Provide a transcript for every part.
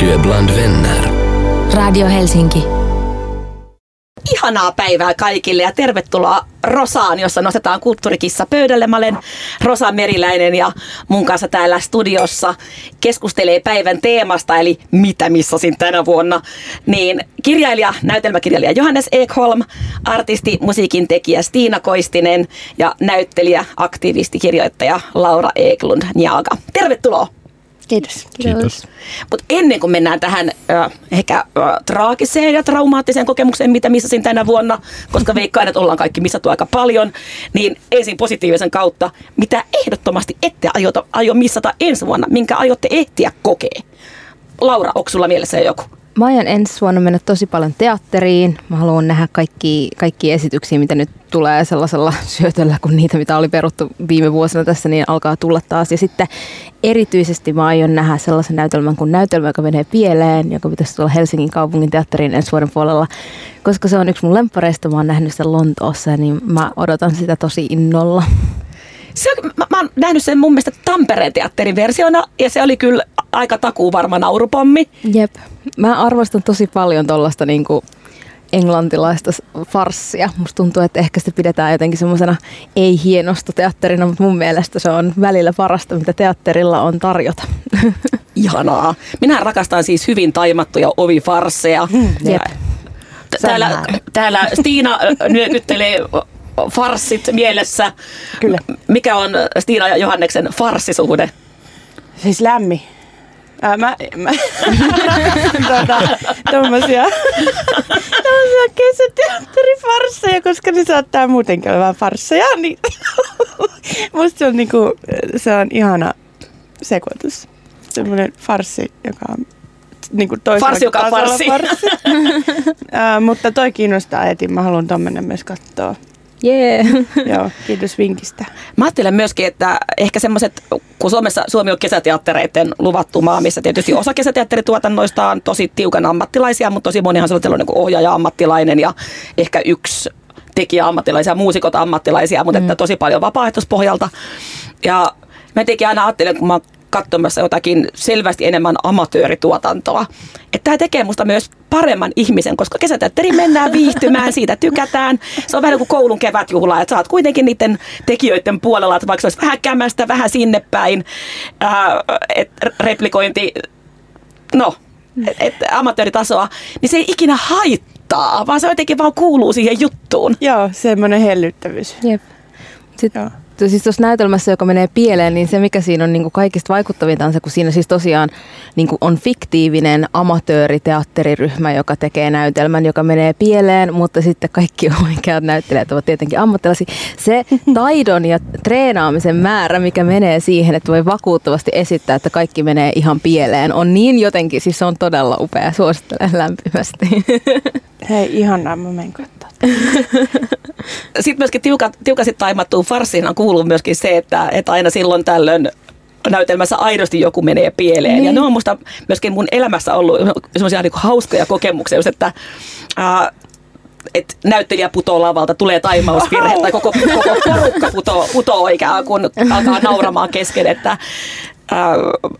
Du bland vänner. Radio Helsinki. Ihanaa päivää kaikille ja tervetuloa Rosaan, jossa nostetaan kulttuurikissa pöydälle. Mä olen Rosa Meriläinen ja mun kanssa täällä studiossa keskustelee päivän teemasta, eli mitä missasin tänä vuonna. Niin kirjailija, näytelmäkirjailija Johannes Ekholm, artisti, musiikin tekijä Stiina Koistinen ja näyttelijä, aktivisti, kirjoittaja Laura Eklund Njaga. Tervetuloa! Kiitos. Kiitos. Mutta ennen kuin mennään tähän äh, ehkä äh, traagiseen ja traumaattiseen kokemukseen, mitä missasin tänä vuonna, koska veikkaan, että ollaan kaikki missattu aika paljon, niin ensin positiivisen kautta, mitä ehdottomasti ette aio, aio missata ensi vuonna, minkä aiotte ehtiä kokea? Laura, onko sulla mielessä joku? Mä aion ensi vuonna mennä tosi paljon teatteriin. Mä haluan nähdä kaikki, kaikki esityksiä, mitä nyt tulee sellaisella syötöllä, kun niitä, mitä oli peruttu viime vuosina tässä, niin alkaa tulla taas. Ja sitten erityisesti mä aion nähdä sellaisen näytelmän kuin näytelmä, joka menee pieleen, joka pitäisi tulla Helsingin kaupungin teatteriin ensi vuoden puolella. Koska se on yksi mun lemppareista, mä oon nähnyt sen Lontoossa, niin mä odotan sitä tosi innolla. Se, mä, mä oon nähnyt sen mun mielestä Tampereen teatterin versiona ja se oli kyllä aika takuu varma naurupommi. Jep. Mä arvostan tosi paljon tuollaista niinku englantilaista farssia. Musta tuntuu, että ehkä se pidetään jotenkin semmoisena ei hienosta teatterina, mutta mun mielestä se on välillä parasta, mitä teatterilla on tarjota. Ihanaa. Minä rakastan siis hyvin taimattuja ovifarsseja. Jep. Täällä, täällä Stiina nyökyttelee farssit mielessä. Kyllä. Mikä on Stiina ja Johanneksen farssisuhde? Siis lämmin. Ää, mä, mä tota, tommosia, tommosia kesäteatterifarsseja, koska ne saattaa muutenkin olla vähän farsseja, niin musta se on, niinku, se on ihana sekoitus. Semmoinen farssi, joka on niinku Farssi, joka on tasolla farssi. farssi. Ää, mutta toi kiinnostaa etin, mä haluan tommonen myös katsoa. Jee. Joo, kiitos vinkistä. Mä ajattelen myöskin, että ehkä semmoiset, kun Suomessa, Suomi on kesäteattereiden luvattu maa, missä tietysti osa kesäteatterituotannoista on tosi tiukan ammattilaisia, mutta tosi monihan se on kuin ohjaaja-ammattilainen ja ehkä yksi tekijä-ammattilaisia, muusikot ammattilaisia, mutta mm. että tosi paljon vapaaehtoispohjalta. Ja mä jotenkin aina ajattelen, kun mä oon katsomassa jotakin selvästi enemmän amatöörituotantoa. Että tämä tekee musta myös paremman ihmisen, koska kesäteatteriin mennään viihtymään, siitä tykätään. Se on vähän kuin koulun kevätjuhla, että sä oot kuitenkin niiden tekijöiden puolella, että vaikka se olisi vähän kämästä, vähän sinne päin, ää, et replikointi, no, et, et amatööritasoa, niin se ei ikinä haittaa, vaan se jotenkin vaan kuuluu siihen juttuun. Joo, semmoinen hellyttävyys. Jep. Sitten Joo. Siis tuossa näytelmässä, joka menee pieleen, niin se mikä siinä on niin kuin kaikista vaikuttavinta on se, kun siinä siis tosiaan niin kuin on fiktiivinen amatööriteatteriryhmä, joka tekee näytelmän, joka menee pieleen, mutta sitten kaikki oikeat näyttelijät ovat tietenkin ammattilaisia. Se taidon ja treenaamisen määrä, mikä menee siihen, että voi vakuuttavasti esittää, että kaikki menee ihan pieleen, on niin jotenkin, siis se on todella upea, suosittelen lämpimästi. Hei, ihanaa, mä menen katsomaan. Sitten myöskin tiuka, tiukasti taimattuun farssiin kuuluu myöskin se, että, että aina silloin tällöin näytelmässä aidosti joku menee pieleen. Niin. Ja ne on musta myöskin mun elämässä ollut semmoisia niin hauskoja kokemuksia, just, että ää, et näyttelijä putoo lavalta, tulee taimausvirhe tai koko, koko porukka putoo, putoo ikään kuin alkaa nauramaan kesken, että Äh,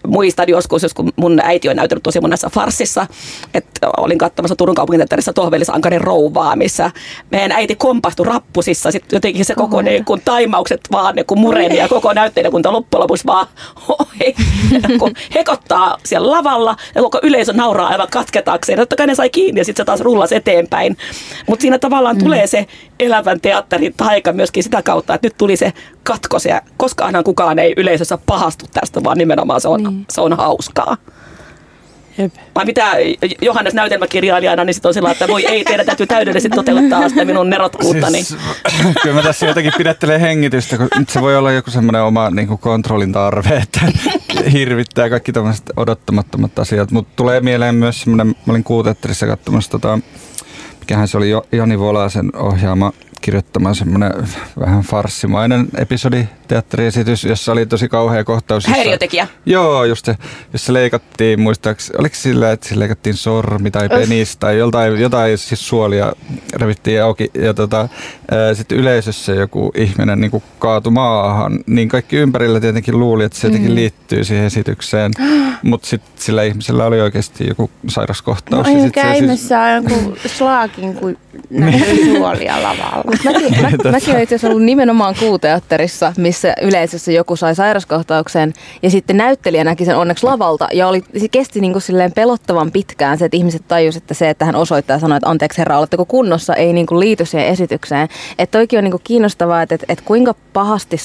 muistan joskus, jos kun mun äiti on näytellyt tosi monessa farssissa, että olin katsomassa Turun kaupunginteatterissa Tohvelisankarin rouvaa, missä meidän äiti kompastui rappusissa, sitten jotenkin se koko ne, kun taimaukset vaan ne kun mureni ja koko näyttelijäkunta loppujen lopuksi vaan he, kun hekottaa siellä lavalla ja koko yleisö nauraa aivan katketakseen. Totta kai ne sai kiinni ja sitten se taas rullasi eteenpäin. Mutta siinä tavallaan mm. tulee se elävän teatterin taika myöskin sitä kautta, että nyt tuli se katkos ja koskaanhan kukaan ei yleisössä pahastu tästä, vaan nimenomaan se on, niin. se on hauskaa. Jep. Vai mitä Johannes näytelmäkirjailijana, niin sitten on sillä, että voi ei, teidän täytyy täydellisesti toteuttaa sitä minun nerokkuuttani. Siis, kyllä mä tässä jotenkin pidättelen hengitystä, kun nyt se voi olla joku semmoinen oma niin kuin kontrollin tarve, että hirvittää kaikki tämmöiset odottamattomat asiat. Mutta tulee mieleen myös semmoinen, mä olin kuuteatterissa katsomassa, tota, mikähän se oli Jani Volasen ohjaama kirjoittama semmoinen vähän farssimainen episodi teatteriesitys, jossa oli tosi kauhea kohtaus. Jossa, Häiriötekijä. Joo, just se, jossa leikattiin muistaakseni, oliko sillä, että sillä leikattiin sormi tai penis tai jotain, jotain siis suolia revittiin auki ja tota, sitten yleisössä joku ihminen niin kaatui maahan, niin kaikki ympärillä tietenkin luuli, että se jotenkin mm. liittyy siihen esitykseen, mutta sitten sillä ihmisellä oli oikeasti joku sairas kohtaus. No, sit käymässä siis... jonkun slaakin kuin näkyy suolia lavalla. Mäkin, mä, mäkin olen itse asiassa ollut nimenomaan kuuteatterissa, missä yleisössä joku sai sairaskohtauksen ja sitten näyttelijä näki sen onneksi lavalta ja oli, se kesti niin kuin silleen pelottavan pitkään se, että ihmiset tajusivat, että se, että hän osoittaa ja sanoi, että anteeksi herra, oletteko kunnossa, ei niin kuin liity siihen esitykseen. Että toikin on niin kuin kiinnostavaa, että, että, että kuinka pahasti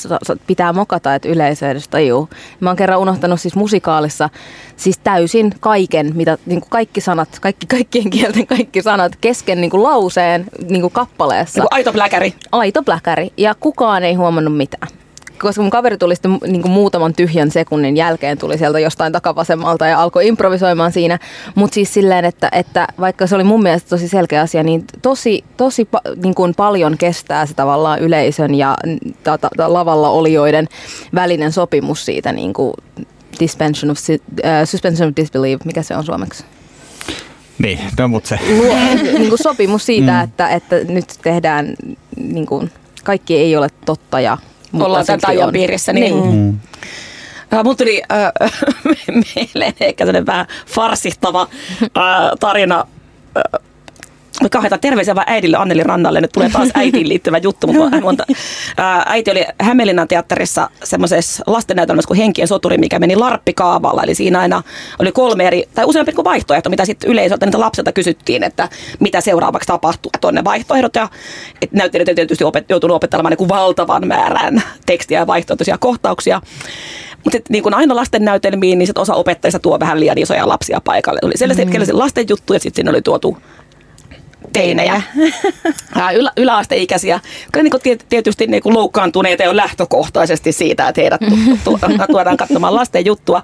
pitää mokata, että yleisö edes tajuu. Mä oon kerran unohtanut siis musikaalissa siis täysin kaiken, mitä niin kuin kaikki sanat, kaikki, kaikkien kielten kaikki sanat kesken niin kuin lauseen niin kuin kappaleessa. Niin kuin aito pläkäri. Aito pläkäri. Ja kukaan ei huomannut mitään koska mun kaveri tuli sitten niin muutaman tyhjän sekunnin jälkeen tuli sieltä jostain takavasemmalta ja alkoi improvisoimaan siinä. Mutta siis silleen, että, että vaikka se oli mun mielestä tosi selkeä asia, niin tosi, tosi niin kuin paljon kestää se tavallaan yleisön ja ta, ta, ta, lavalla olijoiden välinen sopimus siitä niin kuin suspension of, uh, suspension of disbelief, mikä se on suomeksi? Niin, no mut se. Luo, niin kuin sopimus siitä, mm. että, että nyt tehdään, niin kuin, kaikki ei ole totta ja ollaan tämän tajon piirissä. Niin. Mm. Mm. Mun tuli äh, mieleen ehkä sellainen vähän farsittava äh, tarina äh, kauheita terveisiä vaan äidille Anneli Rannalle. Nyt tulee taas äitiin liittyvä juttu. Mutta monta. Ää, äiti oli Hämeenlinnan teatterissa semmoisessa lastennäytelmässä kuin Henkien soturi, mikä meni larppikaavalla. Eli siinä aina oli kolme eri, tai useampi kuin vaihtoehto, mitä sitten yleisöltä niitä lapsilta kysyttiin, että mitä seuraavaksi tapahtuu. Tuonne vaihtoehdot ja näyttelijät tietysti opet, joutunut opettelemaan niin kuin valtavan määrän tekstiä ja vaihtoehtoisia kohtauksia. Mutta niin kuin aina lasten näytelmiin, niin sit osa opettajista tuo vähän liian isoja lapsia paikalle. Oli sellaisia mm. lasten juttuja, ja sitten siinä oli tuotu teinejä, ylä, yläasteikäisiä, jotka niin tietysti niin kuin loukkaantuneita jo lähtökohtaisesti siitä, että heidät tu, tu, tuodaan katsomaan lasten juttua.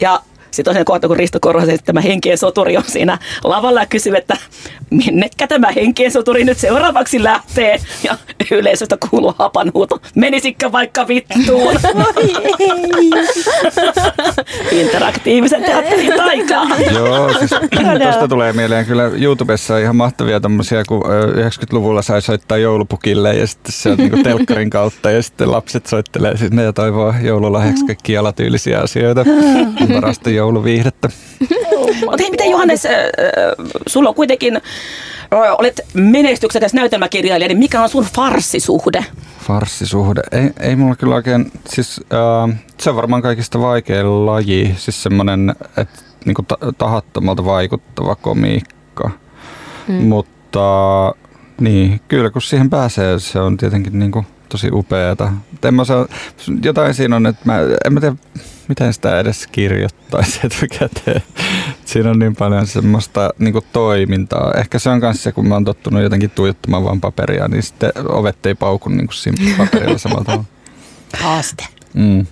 Ja sitten on se kohta, kun Risto Korhosen tämä henkien soturi on siinä lavalla ja kysyy, että minnekä tämä henkien soturi nyt seuraavaksi lähtee. Ja yleisöstä kuuluu hapanhuuto, menisikö vaikka vittuun? Interaktiivisen teatterin taikaa. Joo, siis tuosta tulee mieleen kyllä YouTubessa ihan mahtavia tommosia, kun 90-luvulla sai soittaa joulupukille ja sitten se on niin telkkarin kautta ja sitten lapset soittelee sinne ja toivoo joululahjaksi kaikki alatyylisiä asioita. Parasta jouluviihdettä. Mutta hei, miten Johannes, äh, sulla on kuitenkin, äh, olet menestyksekäs näytelmäkirjailija, niin mikä on sun farssisuhde? Farssisuhde? Ei, ei mulla kyllä oikein, siis äh, se on varmaan kaikista vaikein laji, siis semmoinen, että niinku tahattomalta vaikuttava komiikka. Hmm. Mutta niin, kyllä kun siihen pääsee, se on tietenkin niinku tosi upeata. En mä saa, jotain siinä on, että mä, en mä tiedä, miten sitä edes kirjoittaisi etukäteen. Siinä on niin paljon semmoista niin toimintaa. Ehkä se on myös se, kun mä oon tottunut jotenkin tuijottamaan vaan paperia, niin sitten ovet ei pauku niin kuin siinä paperilla samalla tavalla. Haaste. Mm.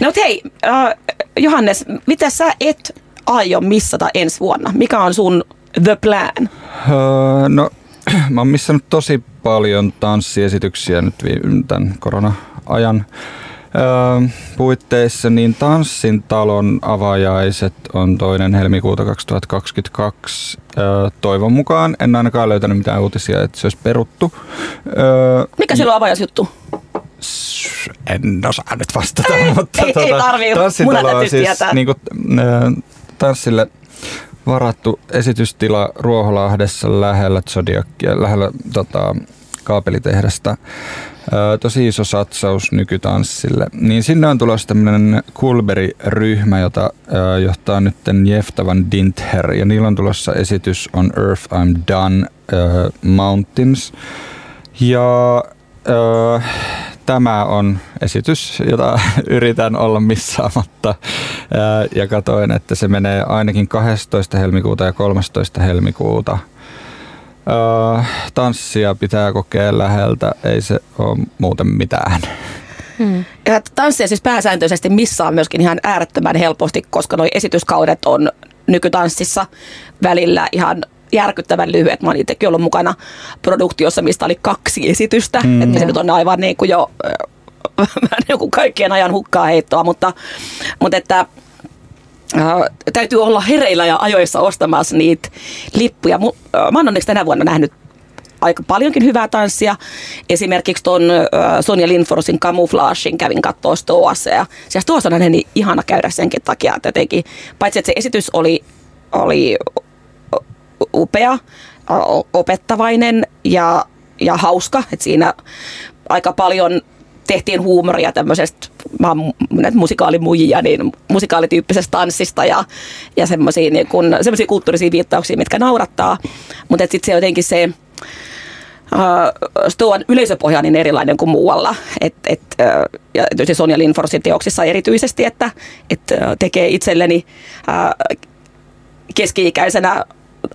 No hei, äh, Johannes, mitä sä et aio missata ensi vuonna? Mikä on sun the plan? Öö, no, mä oon missannut tosi paljon tanssiesityksiä nyt tämän korona-ajan puitteissa, niin Tanssin talon avajaiset on toinen helmikuuta 2022. toivon mukaan en ainakaan löytänyt mitään uutisia, että se olisi peruttu. Mikä siellä on avajaisjuttu? En osaa nyt vastata, ei, mutta ei, tuota, ei tarvii. Tanssin talo on siis niin kuin, tanssille varattu esitystila Ruoholahdessa lähellä Zodiakia, lähellä tota, kaapelitehdasta tosi iso satsaus nykytanssille. Niin sinne on tulossa tämmöinen Kulberi-ryhmä, jota johtaa nyt Jeftavan Dinther. Ja niillä on tulossa esitys On Earth I'm Done uh, Mountains. Ja uh, tämä on esitys, jota yritän olla missaamatta. Ja katoin, että se menee ainakin 12. helmikuuta ja 13. helmikuuta – Tanssia pitää kokea läheltä, ei se ole muuten mitään. Hmm. Ja tanssia siis pääsääntöisesti missään myöskin ihan äärettömän helposti, koska nuo esityskaudet on nykytanssissa välillä ihan järkyttävän lyhyet. Mä oon itsekin ollut mukana produktiossa, mistä oli kaksi esitystä. Hmm. Että se nyt on aivan niin kuin jo vähän joku kaikkien ajan hukkaa heittoa, mutta, mutta että äh, täytyy olla hereillä ja ajoissa ostamassa niitä lippuja. Mu, äh, mä oon onneksi tänä vuonna nähnyt aika paljonkin hyvää tanssia. Esimerkiksi tuon Sonja Lindforsin Camouflagein kävin katsoa Stoassa ja siellä Stoassa on niin ihana käydä senkin takia, että jotenkin, paitsi että se esitys oli, oli upea, opettavainen ja, ja hauska, että siinä aika paljon tehtiin huumoria tämmöisestä, mä oon musikaalimujia, niin musikaalityyppisestä tanssista ja, ja semmoisia niin kulttuurisia viittauksia, mitkä naurattaa. Mutta sitten se jotenkin se, Uh, Stoan yleisöpohja on niin erilainen kuin muualla. Et, et, uh, ja tietysti Sonja Lindforsin teoksissa erityisesti, että et, uh, tekee itselleni keski-ikäisenä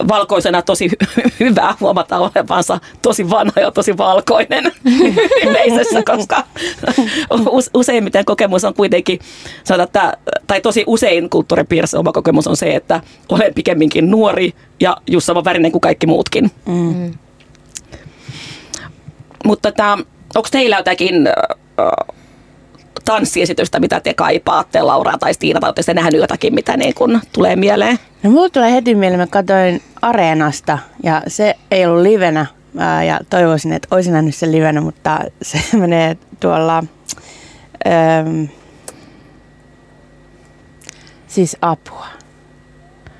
valkoisena tosi hy- hyvää huomata olevansa tosi vanha ja tosi valkoinen yleisössä, koska useimmiten kokemus on kuitenkin, sanotaan, että, tai tosi usein kulttuuripiirissä oma kokemus on se, että olen pikemminkin nuori ja just sama värinen kuin kaikki muutkin. Mm. Mutta onko teillä jotakin äh, tanssiesitystä, mitä te kaipaatte, Laura tai Stiina, tai olette nähnyt jotakin, mitä niin kun tulee mieleen? No mulla tulee heti mieleen, mä katsoin Areenasta ja se ei ollut livenä ää, ja toivoisin, että olisin nähnyt sen livenä, mutta se menee tuolla, äm, siis apua.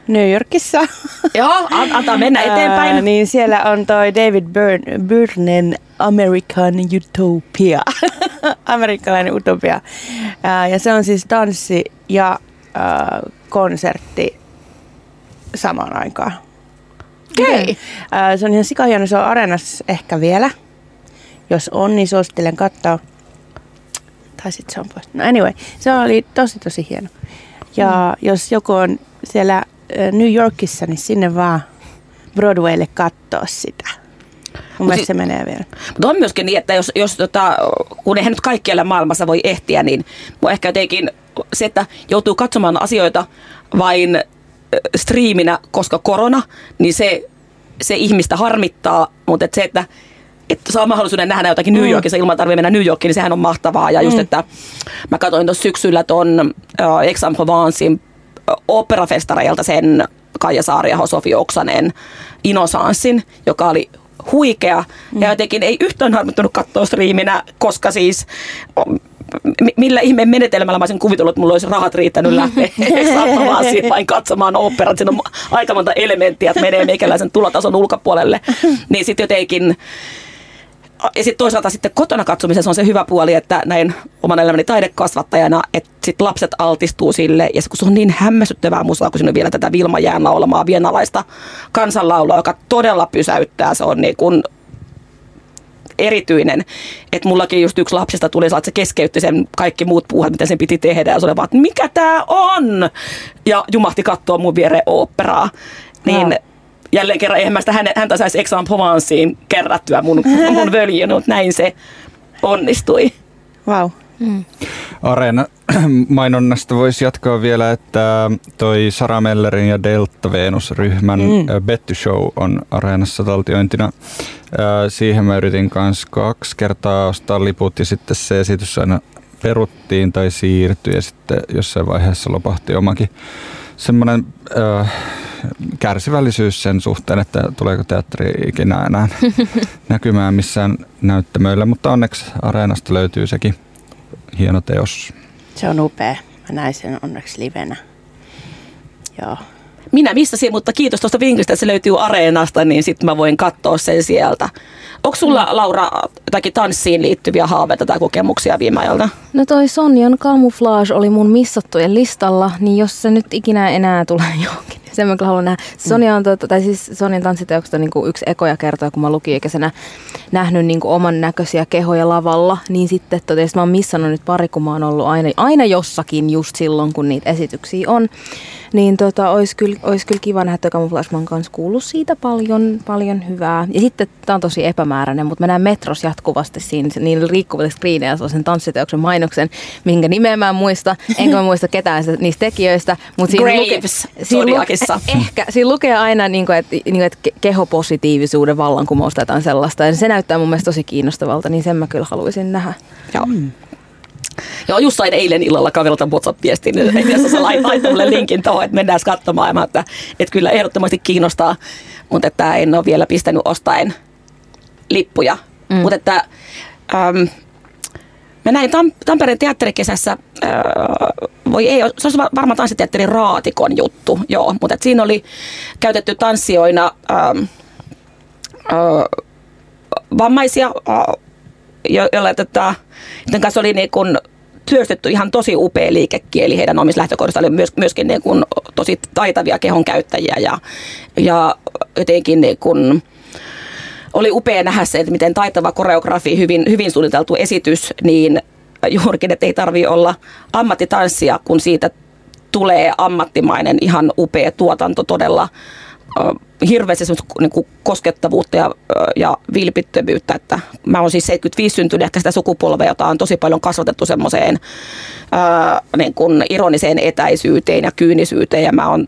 New Yorkissa. Joo, antaa mennä eteenpäin. Ää, niin siellä on toi David Byrne, Byrnen American Utopia. Amerikkalainen utopia. Ää, ja se on siis tanssi ja ää, konsertti samaan aikaan. Okei. Okay. se on ihan sikahieno, se on areenassa ehkä vielä. Jos on, niin suosittelen katsoa. Tai sitten se on pois. No anyway, se oli tosi tosi hieno. Ja mm. jos joku on siellä New Yorkissa, niin sinne vaan Broadwaylle katsoa sitä. Mun mielestä se menee vielä. Mutta on myöskin niin, että jos, jos tota, kun eihän nyt kaikkialla maailmassa voi ehtiä, niin ehkä jotenkin se, että joutuu katsomaan asioita vain striiminä, koska korona, niin se, se ihmistä harmittaa, mutta et se, että että saa mahdollisuuden nähdä jotakin New mm. Yorkissa ilman tarvitse mennä New Yorkiin, niin sehän on mahtavaa. Ja just, mm. että mä katsoin tuossa syksyllä tuon uh, Aix-en-Provencein operafestareilta sen Kaija Saariaho, Sofi Oksanen Inosanssin, joka oli huikea. Mm. Ja jotenkin ei yhtään harmittunut katsoa striiminä, koska siis millä ihmeen menetelmällä mä olisin kuvitellut, että mulla olisi rahat riittänyt lähteä saattamaan vain katsomaan operat. Siinä on aika monta elementtiä, että menee meikäläisen tulotason ulkopuolelle. Niin sitten jotenkin ja sitten toisaalta sitten kotona katsomisessa on se hyvä puoli, että näin oman elämäni taidekasvattajana, että sit lapset altistuu sille. Ja kun se on niin hämmästyttävää musaa, kun siinä on vielä tätä Vilma Jään laulamaa vienalaista kansanlaulua, joka todella pysäyttää. Se on niin kuin erityinen. Että mullakin just yksi lapsista tuli, että se keskeytti sen kaikki muut puuhat, mitä sen piti tehdä. Ja se oli vaan, että mikä tämä on? Ja jumahti katsoa mun viereen oopperaa. Niin no jälleen kerran eihän mä sitä häntä saisi Exam Provenceen kerrattua mun, mun völjön, mutta näin se onnistui. Wow. Mm. Areena mainonnasta voisi jatkaa vielä, että toi Sara Mellerin ja Delta Venus-ryhmän mm. Betty Show on Areenassa taltiointina. Siihen mä yritin kanssa kaksi kertaa ostaa liput ja sitten se esitys aina peruttiin tai siirtyi ja sitten jossain vaiheessa lopahti omakin semmoinen äh, kärsivällisyys sen suhteen, että tuleeko teatteri ikinä enää näkymään missään näyttämöillä, mutta onneksi Areenasta löytyy sekin hieno teos. Se on upea. Mä näin sen onneksi livenä. Joo. Minä missasin, mutta kiitos tuosta vinkistä, että se löytyy Areenasta, niin sitten mä voin katsoa sen sieltä. Onko sulla, mm. Laura, jotakin tanssiin liittyviä haaveita tai kokemuksia viime ajalta? No toi Sonjan Camouflage oli mun missattujen listalla, niin jos se nyt ikinä enää tulee johonkin, sen mä kyllä haluan nähdä. Sonja on, tota, tai siis Sonjan tanssiteoksesta niin kuin yksi ekoja kertoja, kun mä lukiikäisenä nähnyt niin kuin oman näköisiä kehoja lavalla, niin sitten tota, mä oon missannut nyt pari, kun mä oon ollut aina, aina jossakin just silloin, kun niitä esityksiä on. Niin tota, olisi kyllä, olis kyllä kiva nähdä, että Camouflageman kanssa kuullut siitä paljon, paljon hyvää. Ja sitten tämä on tosi epämääräinen, mutta mä näen Metros jatkuvasti siinä niin liikkuville screenejä sellaisen tanssiteoksen mainoksen, minkä nimeä mä en muista, enkä mä muista ketään niistä tekijöistä. Mutta siinä, Graves, luke, siinä, luke, ehkä, siinä lukee aina, niin kuin, että, niin kuin, että kehopositiivisuuden vallankumousta tai sellaista. Ja se näyttää mun mielestä tosi kiinnostavalta, niin sen mä kyllä haluaisin nähdä. Joo. Mm. Joo, just sain eilen illalla kaverilta WhatsApp-viestin, jossa se laittaa mulle linkin tuohon, että mennään katsomaan. Mä, että, että kyllä ehdottomasti kiinnostaa, mutta että en ole vielä pistänyt ostaen lippuja. Mm. Mutta että äm, Mä näin Tam- Tampereen teatterikesässä, äh, voi ei, se olisi varmaan tanssiteatterin raatikon juttu, joo, mutta siinä oli käytetty tanssijoina ähm, äh, vammaisia, äh, joilla tätä, joten kanssa oli niin kuin työstetty ihan tosi upea liikekieli heidän omissa lähtökohdissa oli myös, myöskin niin kuin tosi taitavia kehon käyttäjiä ja, ja jotenkin niin kuin, oli upea nähdä se, että miten taitava koreografi, hyvin, hyvin suunniteltu esitys, niin juurikin, että ei tarvi olla ammattitanssia, kun siitä tulee ammattimainen, ihan upea tuotanto todella hirveästi niin koskettavuutta ja, ja vilpittömyyttä. Että mä oon siis 75 syntynyt ehkä sitä sukupolvea, jota on tosi paljon kasvatettu semmoiseen niin kuin ironiseen etäisyyteen ja kyynisyyteen ja mä oon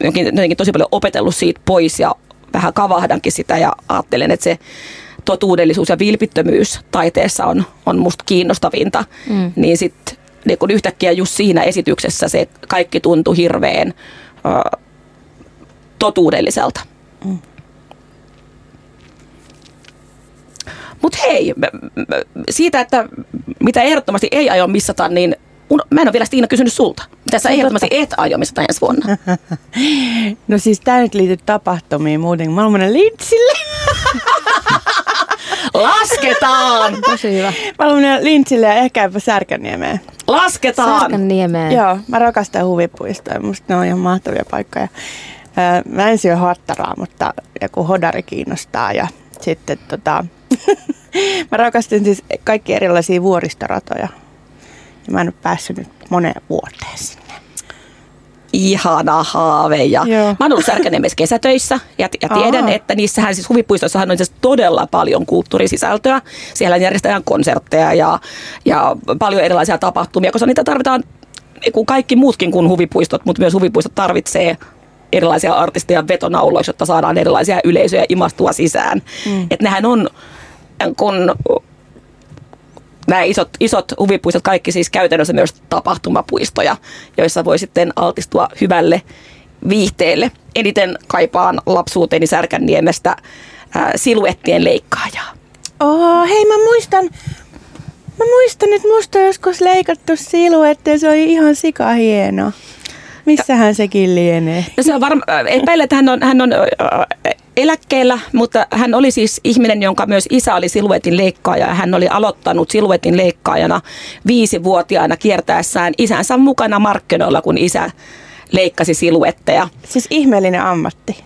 jotenkin tosi paljon opetellut siitä pois ja vähän kavahdankin sitä ja ajattelen, että se totuudellisuus ja vilpittömyys taiteessa on, on musta kiinnostavinta, mm. niin sitten niin kun yhtäkkiä just siinä esityksessä se kaikki tuntui hirveän totuudelliselta. Mm. Mutta hei, siitä, että mitä ehdottomasti ei aio missata, niin mä en ole vielä Stiina kysynyt sulta. Mitä sä ehdottomasti et aio missata ensi vuonna? No siis tämä nyt liittyy tapahtumiin muuten. Mä olen lintsille. Lasketaan! Tosi hyvä. Mä olen lintsille ja ehkä jopa Särkänniemeen. Lasketaan! Särkänniemeen. Joo, mä rakastan huvipuistoja. Musta ne on ihan mahtavia paikkoja. Mä en syö hattaraa, mutta joku hodari kiinnostaa ja sitten tota, mä rakastin siis kaikki erilaisia vuoristoratoja. Ja mä en ole päässyt nyt moneen vuoteen sinne. Ihana haave. Ja mä oon ollut Särkänniemessä kesätöissä ja, ja tiedän, Aa. että niissähän siis huvipuistoissahan on siis todella paljon kulttuurisisältöä. Siellä järjestetään konsertteja ja, ja paljon erilaisia tapahtumia, koska niitä tarvitaan niin kuin kaikki muutkin kuin huvipuistot, mutta myös huvipuistot tarvitsee erilaisia artisteja vetonauloiksi, jotta saadaan erilaisia yleisöjä imastua sisään. Mm. Että nehän on, kun nämä isot, isot huvipuistot, kaikki siis käytännössä myös tapahtumapuistoja, joissa voi sitten altistua hyvälle viihteelle. Eniten kaipaan lapsuuteeni Särkänniemestä ää, siluettien leikkaajaa. Oh, hei mä muistan, mä muistan, että musta on joskus leikattu siluetti se oli ihan sika hieno. Missähän sekin lienee? No se on varma, epäilen, että hän on, hän on eläkkeellä, mutta hän oli siis ihminen, jonka myös isä oli siluetin leikkaaja. Hän oli aloittanut siluetin leikkaajana viisivuotiaana kiertäessään isänsä mukana markkinoilla, kun isä leikkasi siluetteja. Siis ihmeellinen ammatti.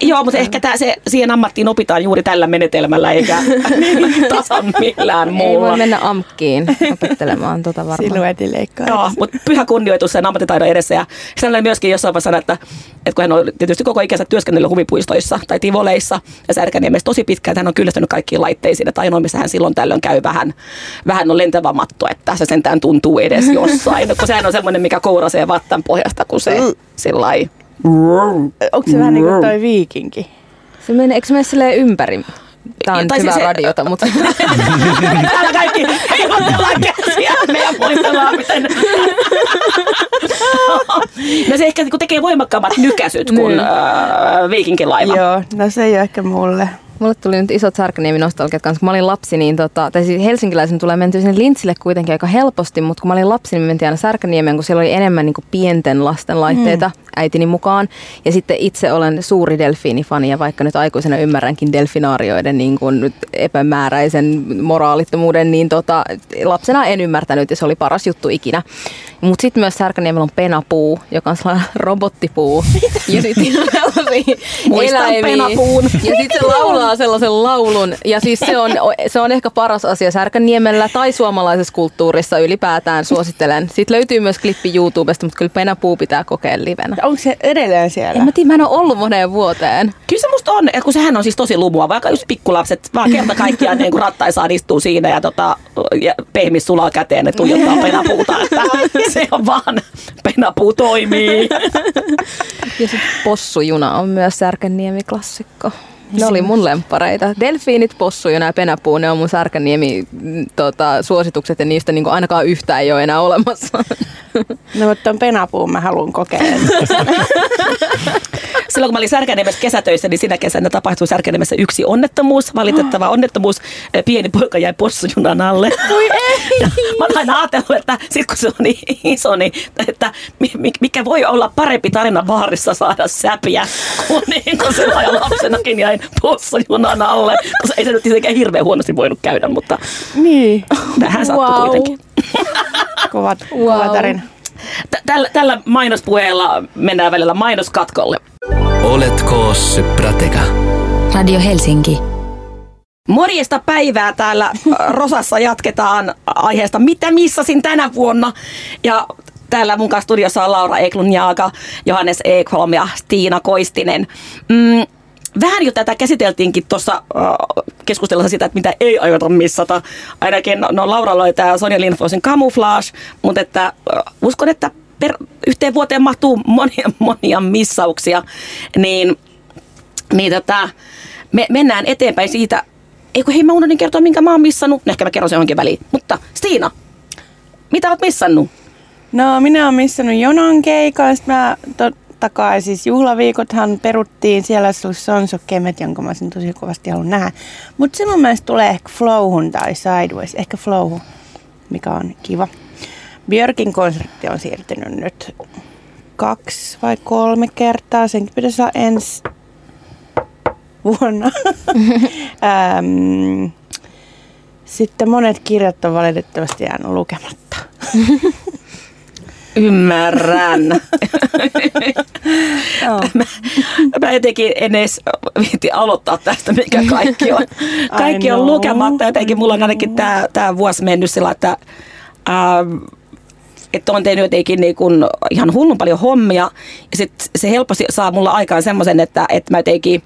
Joo, mutta ehkä tää, se, siihen ammattiin opitaan juuri tällä menetelmällä, eikä tasan millään muulla. Ei voi mennä amkkiin opettelemaan tuota varmaan. Siluetileikkaa. Joo, mutta pyhä kunnioitus sen ammattitaidon edessä. Ja sen myöskin jossain vaiheessa että, että kun hän on tietysti koko ikänsä työskennellyt huvipuistoissa tai tivoleissa ja Särkäniemessä tosi pitkään, hän on kyllästynyt kaikkiin laitteisiin. Että ainoa, missä hän silloin tällöin käy vähän, vähän on lentävä matto, että se sentään tuntuu edes jossain. kun sehän on semmoinen, mikä kourasee vattan pohjasta, kun se mm. sillä Onko se vähän niin kuin toi viikinki? Se menee, eikö se mene silleen ympäri? Tämä on tai siis radiota, mutta... Täällä kaikki heilutellaan käsiä ja muistellaan, miten... no se ehkä tekee voimakkaammat nykäsyt kuin niin. äh, viikinkilaiva. Joo, no se ei ole ehkä mulle. Mulle tuli nyt isot Särkänniemen nostalgiat kanssa. Kun mä olin lapsi, niin tota, tai siis helsinkiläisen tulee menty sinne Lintsille kuitenkin aika helposti, mutta kun mä olin lapsi, niin me mentiin aina kun siellä oli enemmän niin kuin pienten lasten laitteita mm. Äitini mukaan. Ja sitten itse olen suuri delfiinifani ja vaikka nyt aikuisena ymmärränkin delfinaarioiden niin kuin nyt epämääräisen moraalittomuuden, niin tota, lapsena en ymmärtänyt ja se oli paras juttu ikinä. Mutta sitten myös Särkäniemellä on penapuu, joka on sellainen robottipuu. ja sitten penapuun. Ja sitten se laulaa sellaisen laulun. Ja siis se on, se on ehkä paras asia Särkänniemellä tai suomalaisessa kulttuurissa ylipäätään suosittelen. Sitten löytyy myös klippi YouTubesta, mutta kyllä penapuu pitää kokeilla livenä. Onko se edelleen siellä? En mä tiedä, mä en ole ollut moneen vuoteen. Kyllä se musta on, kun sehän on siis tosi lumua, vaikka just pikkulapset vaan kerta kaikkiaan niin rattaisaan istuu siinä ja, tota, ja pehmis sulaa käteen, että tuijottaa penapuuta. Että se on vaan, penapuu toimii. ja sitten Possujuna on myös Särkänniemi-klassikko. Ne oli mun lemppareita. Delfiinit, possu ja nämä penäpuu, ne on mun Särkäniemi mm, tota, suositukset ja niistä niin ainakaan yhtään ei ole enää olemassa. No mutta ton penapuun mä haluan kokeilla. Silloin kun mä olin Särkänimessä kesätöissä, niin sinä kesänä tapahtui Särkänimessä yksi onnettomuus, valitettava onnettomuus. Pieni poika jäi possujunan alle. Oi ei! Ja mä oon aina ajatellut, että sit kun se on niin iso, niin että mikä voi olla parempi tarina vaarissa saada säpiä, kuin niin kuin se lapsenakin jäi possujunan alle. Koska ei se nyt tietenkään hirveän huonosti voinut käydä, mutta Niin. tähän sattui Wow. kuitenkin. Kovat, Wow. kova tarina. Tä- Tällä, tällä mainospuheella mennään välillä mainoskatkolle. Oletko se prateka? Radio Helsinki. Morjesta päivää täällä äh, Rosassa jatketaan aiheesta Mitä missasin tänä vuonna? Ja täällä mun kanssa studiossa on Laura Eklun Jaaga, Johannes Ekholm ja Stiina Koistinen. Mm, vähän jo tätä käsiteltiinkin tuossa äh, keskustelussa sitä, että mitä ei aiota missata. Ainakin no, no Lauralla oli tämä Sonja Lindfosin camouflage, mutta että, äh, uskon, että per, yhteen vuoteen mahtuu monia, monia missauksia. Niin niin tota, me mennään eteenpäin siitä. Eikö hei mä unohdin kertoa, minkä mä oon missannut. No, ehkä mä kerron sen johonkin väliin. Mutta Stiina, mitä oot missannut? No minä olen missannut jonon keikan. Mä totta kai siis juhlaviikothan peruttiin. Siellä Sons of Kemet, jonka mä olisin tosi kovasti halunnut nähdä. Mutta se mun mielestä tulee ehkä Flowhun tai Sideways. Ehkä Flowhun, mikä on kiva. Björkin konsertti on siirtynyt nyt kaksi vai kolme kertaa. Senkin pitäisi olla ensi vuonna. sitten monet kirjat on valitettavasti jäänyt lukematta. Ymmärrän. Mä, mä jotenkin en edes viitti aloittaa tästä, mikä kaikki on. Kaikki on know. lukematta. Jotenkin mulla on ainakin tämä, tämä vuosi mennyt sillä, että ähm, että on tehnyt jotenkin niin kuin ihan hullun paljon hommia. Ja sit se helposti saa mulla aikaan semmoisen, että, että mä jotenkin,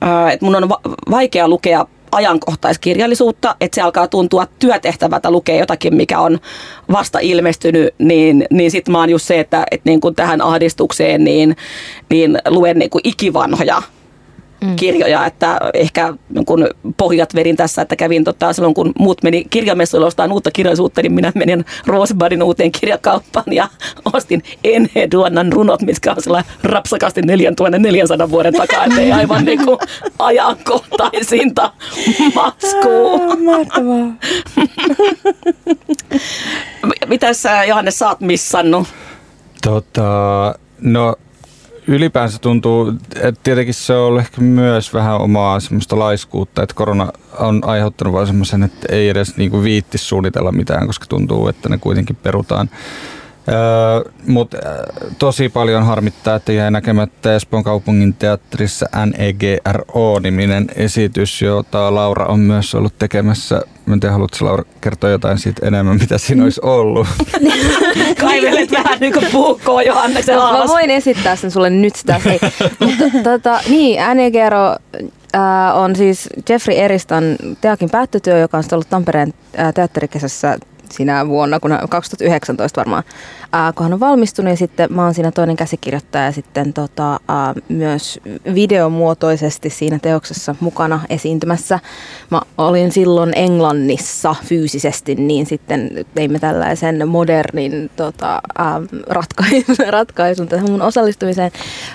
ää, että mun on va- vaikea lukea ajankohtaiskirjallisuutta, että se alkaa tuntua työtehtävältä lukea jotakin, mikä on vasta ilmestynyt, niin, niin sitten mä oon just se, että, että niin kuin tähän ahdistukseen niin, niin luen niin kuin ikivanhoja mm. kirjoja, että ehkä kun pohjat vedin tässä, että kävin tota, silloin kun muut meni kirjamessuille ostamaan uutta kirjallisuutta, niin minä menin Rosebudin uuteen kirjakauppaan ja ostin Enhe Duonnan runot, mitkä on sellainen rapsakasti 4400 vuoden takaa, ettei aivan niin kuin ajankohtaisinta maskua. Ah, Mahtavaa. Mitäs sä, Johannes, sä oot missannut? Tota, no ylipäänsä tuntuu, että tietenkin se on ollut ehkä myös vähän omaa semmoista laiskuutta, että korona on aiheuttanut vaan semmoisen, että ei edes niinku viitti suunnitella mitään, koska tuntuu, että ne kuitenkin perutaan. Öö, Mutta tosi paljon harmittaa, että jäi näkemättä Espoon kaupungin teatterissa NEGRO-niminen esitys, jota Laura on myös ollut tekemässä. Mä en tiedä, haluatko Laura kertoa jotain siitä enemmän, mitä siinä olisi ollut? Kaivelet vähän niin kuin puukkoa Johanneksen No, mä voin esittää sen sulle nyt sitä. Mutta tota, niin, Anegero äh, on siis Jeffrey Eristan teakin päättötyö, joka on ollut Tampereen äh, teatterikesässä sinä vuonna, kun hän- 2019 varmaan, äh, kun hän on valmistunut ja sitten mä oon siinä toinen käsikirjoittaja ja sitten tota, äh, myös videomuotoisesti siinä teoksessa mukana esiintymässä. Mä olin silloin Englannissa fyysisesti, niin sitten teimme tällaisen modernin tota, ähm, ratkaisun, ratkaisun tähän mun osallistumiseen.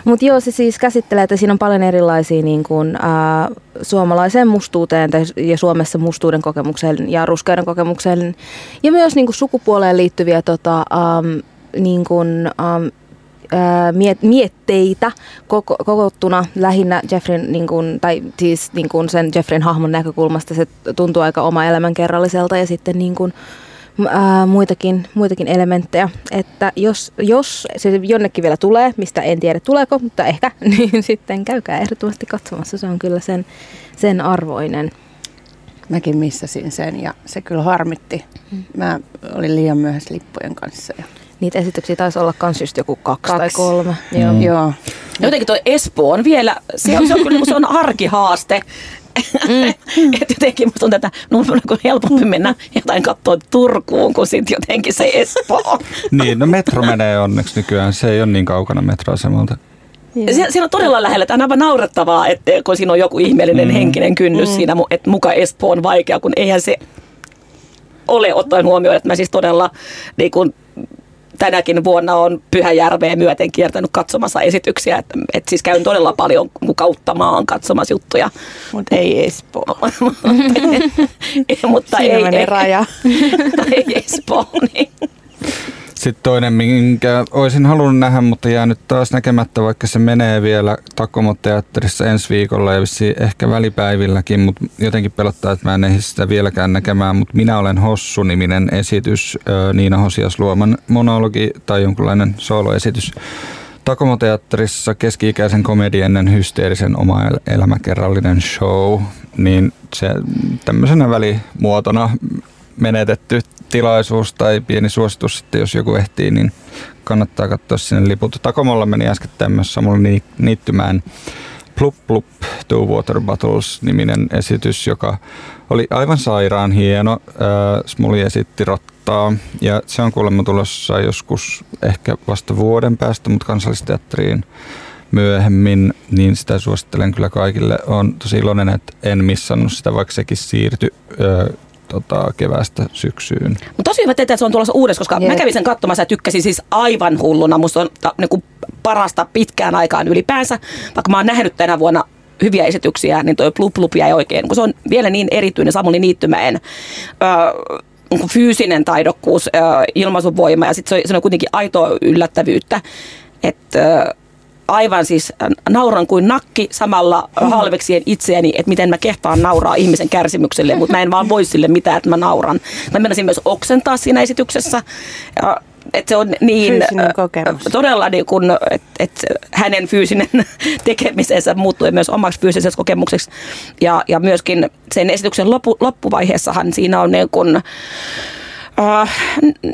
Mutta joo, se siis käsittelee, että siinä on paljon erilaisia niin kuin, äh, suomalaiseen mustuuteen ja Suomessa mustuuden kokemukseen ja ruskeuden kokemukseen ja myös niin kuin sukupuoleen liittyviä tota, ähm, niin kuin, ää, miet, mietteitä koko, kokottuna lähinnä Jeffrin, niin kuin, tai siis niin kuin sen Jeffrin hahmon näkökulmasta se tuntuu aika oma elämänkerralliselta ja sitten niin kuin, ää, muitakin, muitakin elementtejä. Että jos, jos se jonnekin vielä tulee, mistä en tiedä tuleeko, mutta ehkä, niin sitten käykää ehdottomasti katsomassa. Se on kyllä sen, sen arvoinen. Mäkin missasin sen ja se kyllä harmitti. Mä olin liian myöhässä lippujen kanssa. Ja... Niitä esityksiä taisi olla kans just joku kaksi, Kaksi. tai kolme. Joo. Mm. Joo. Jotenkin tuo Espoo on vielä, se on, se on kyllä se on arkihaaste. Mm. että jotenkin musta tuntuu, että no, on niinku helpompi mennä jotain katsoa Turkuun kuin sitten jotenkin se Espoo. niin, no metro menee onneksi nykyään. Se ei ole niin kaukana metroasemalta. Se, siinä on todella lähellä, että on aivan naurettavaa, että kun siinä on joku ihmeellinen mm. henkinen kynnys mm. siinä, että muka Espoo on vaikea, kun eihän se ole ottaen huomioon, että mä siis todella niin kun, tänäkin vuonna on Pyhäjärveä myöten kiertänyt katsomassa esityksiä, että, että siis käyn todella paljon kautta maan katsomassa juttuja. Mutta ei Espoo. mutta Siinä ei, menee ei, raja. ei Espoo. Niin. Sitten toinen, minkä olisin halunnut nähdä, mutta jää nyt taas näkemättä, vaikka se menee vielä Takomo-teatterissa ensi viikolla ja ehkä välipäivilläkin, mutta jotenkin pelottaa, että mä en ehdi sitä vieläkään näkemään, mutta Minä olen Hossu-niminen esitys, Niina Hosias luoman monologi tai jonkunlainen soloesitys. Takomo-teatterissa keski-ikäisen komediennen hysteerisen oma elämäkerrallinen show, niin se tämmöisenä välimuotona menetetty tilaisuus tai pieni suositus, että jos joku ehtii, niin kannattaa katsoa sinne liput. Takomolla meni äsken myös Samuli Niittymään Plup Plup Two Water Bottles-niminen esitys, joka oli aivan sairaan hieno. Smuli esitti rottaa ja se on kuulemma tulossa joskus ehkä vasta vuoden päästä, mutta kansallisteatteriin myöhemmin, niin sitä suosittelen kyllä kaikille. on tosi iloinen, että en missannut sitä, vaikka sekin siirtyi tota, keväästä syksyyn. Mutta tosi hyvä että se on tulossa uudessa, koska Jep. mä kävin sen katsomassa ja tykkäsin siis aivan hulluna. Musta on ta, niinku parasta pitkään aikaan ylipäänsä. Vaikka mä oon nähnyt tänä vuonna hyviä esityksiä, niin toi Plup Plup jäi oikein, kun se on vielä niin erityinen Samuli Niittymäen öö, fyysinen taidokkuus, öö, ilmaisuvoima ja sitten se, se on kuitenkin aitoa yllättävyyttä. Että aivan siis äh, nauran kuin nakki samalla mm. halveksien itseäni, että miten mä kehtaan nauraa ihmisen kärsimykselle, mutta mä en vaan voi sille mitään, että mä nauran. Mä menisin myös oksentaa siinä esityksessä. Ja että se on niin äh, todella niin kun, että et hänen fyysinen tekemisensä muuttui myös omaksi fyysiseksi kokemukseksi. Ja, ja myöskin sen esityksen loppu, loppuvaiheessahan siinä on niin kun, äh,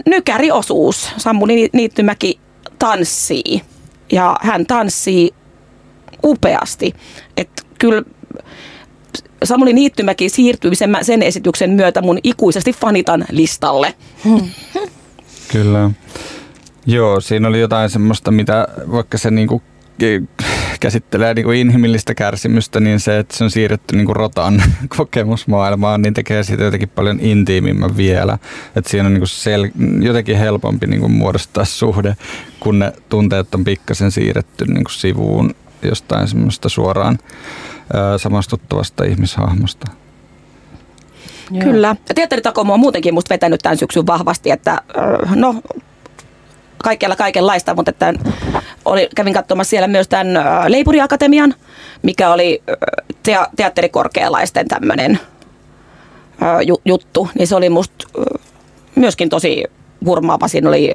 nykäriosuus. Sammuli Niittymäki tanssii ja hän tanssii upeasti. Että kyllä Samuli Niittymäki siirtyi sen, sen esityksen myötä mun ikuisesti fanitan listalle. Kyllä. Joo, siinä oli jotain semmoista, mitä vaikka se niinku käsittelee niin kuin inhimillistä kärsimystä, niin se, että se on siirretty niin kuin rotan kokemusmaailmaan, niin tekee siitä jotenkin paljon intiimimmän vielä. Että siinä on niin kuin sel- jotenkin helpompi niin kuin muodostaa suhde, kun ne tunteet on pikkasen siirretty niin kuin sivuun jostain semmoista suoraan ää, samastuttavasta ihmishahmosta. Joo. Kyllä. Teatteritakomo on muutenkin musta vetänyt tämän syksyn vahvasti, että no kaikkialla kaikenlaista, mutta että oli, kävin katsomassa siellä myös tämän Leipuriakatemian, mikä oli te- teatterikorkealaisten tämmöinen ju- juttu, niin se oli musta myöskin tosi hurmaava. Siinä oli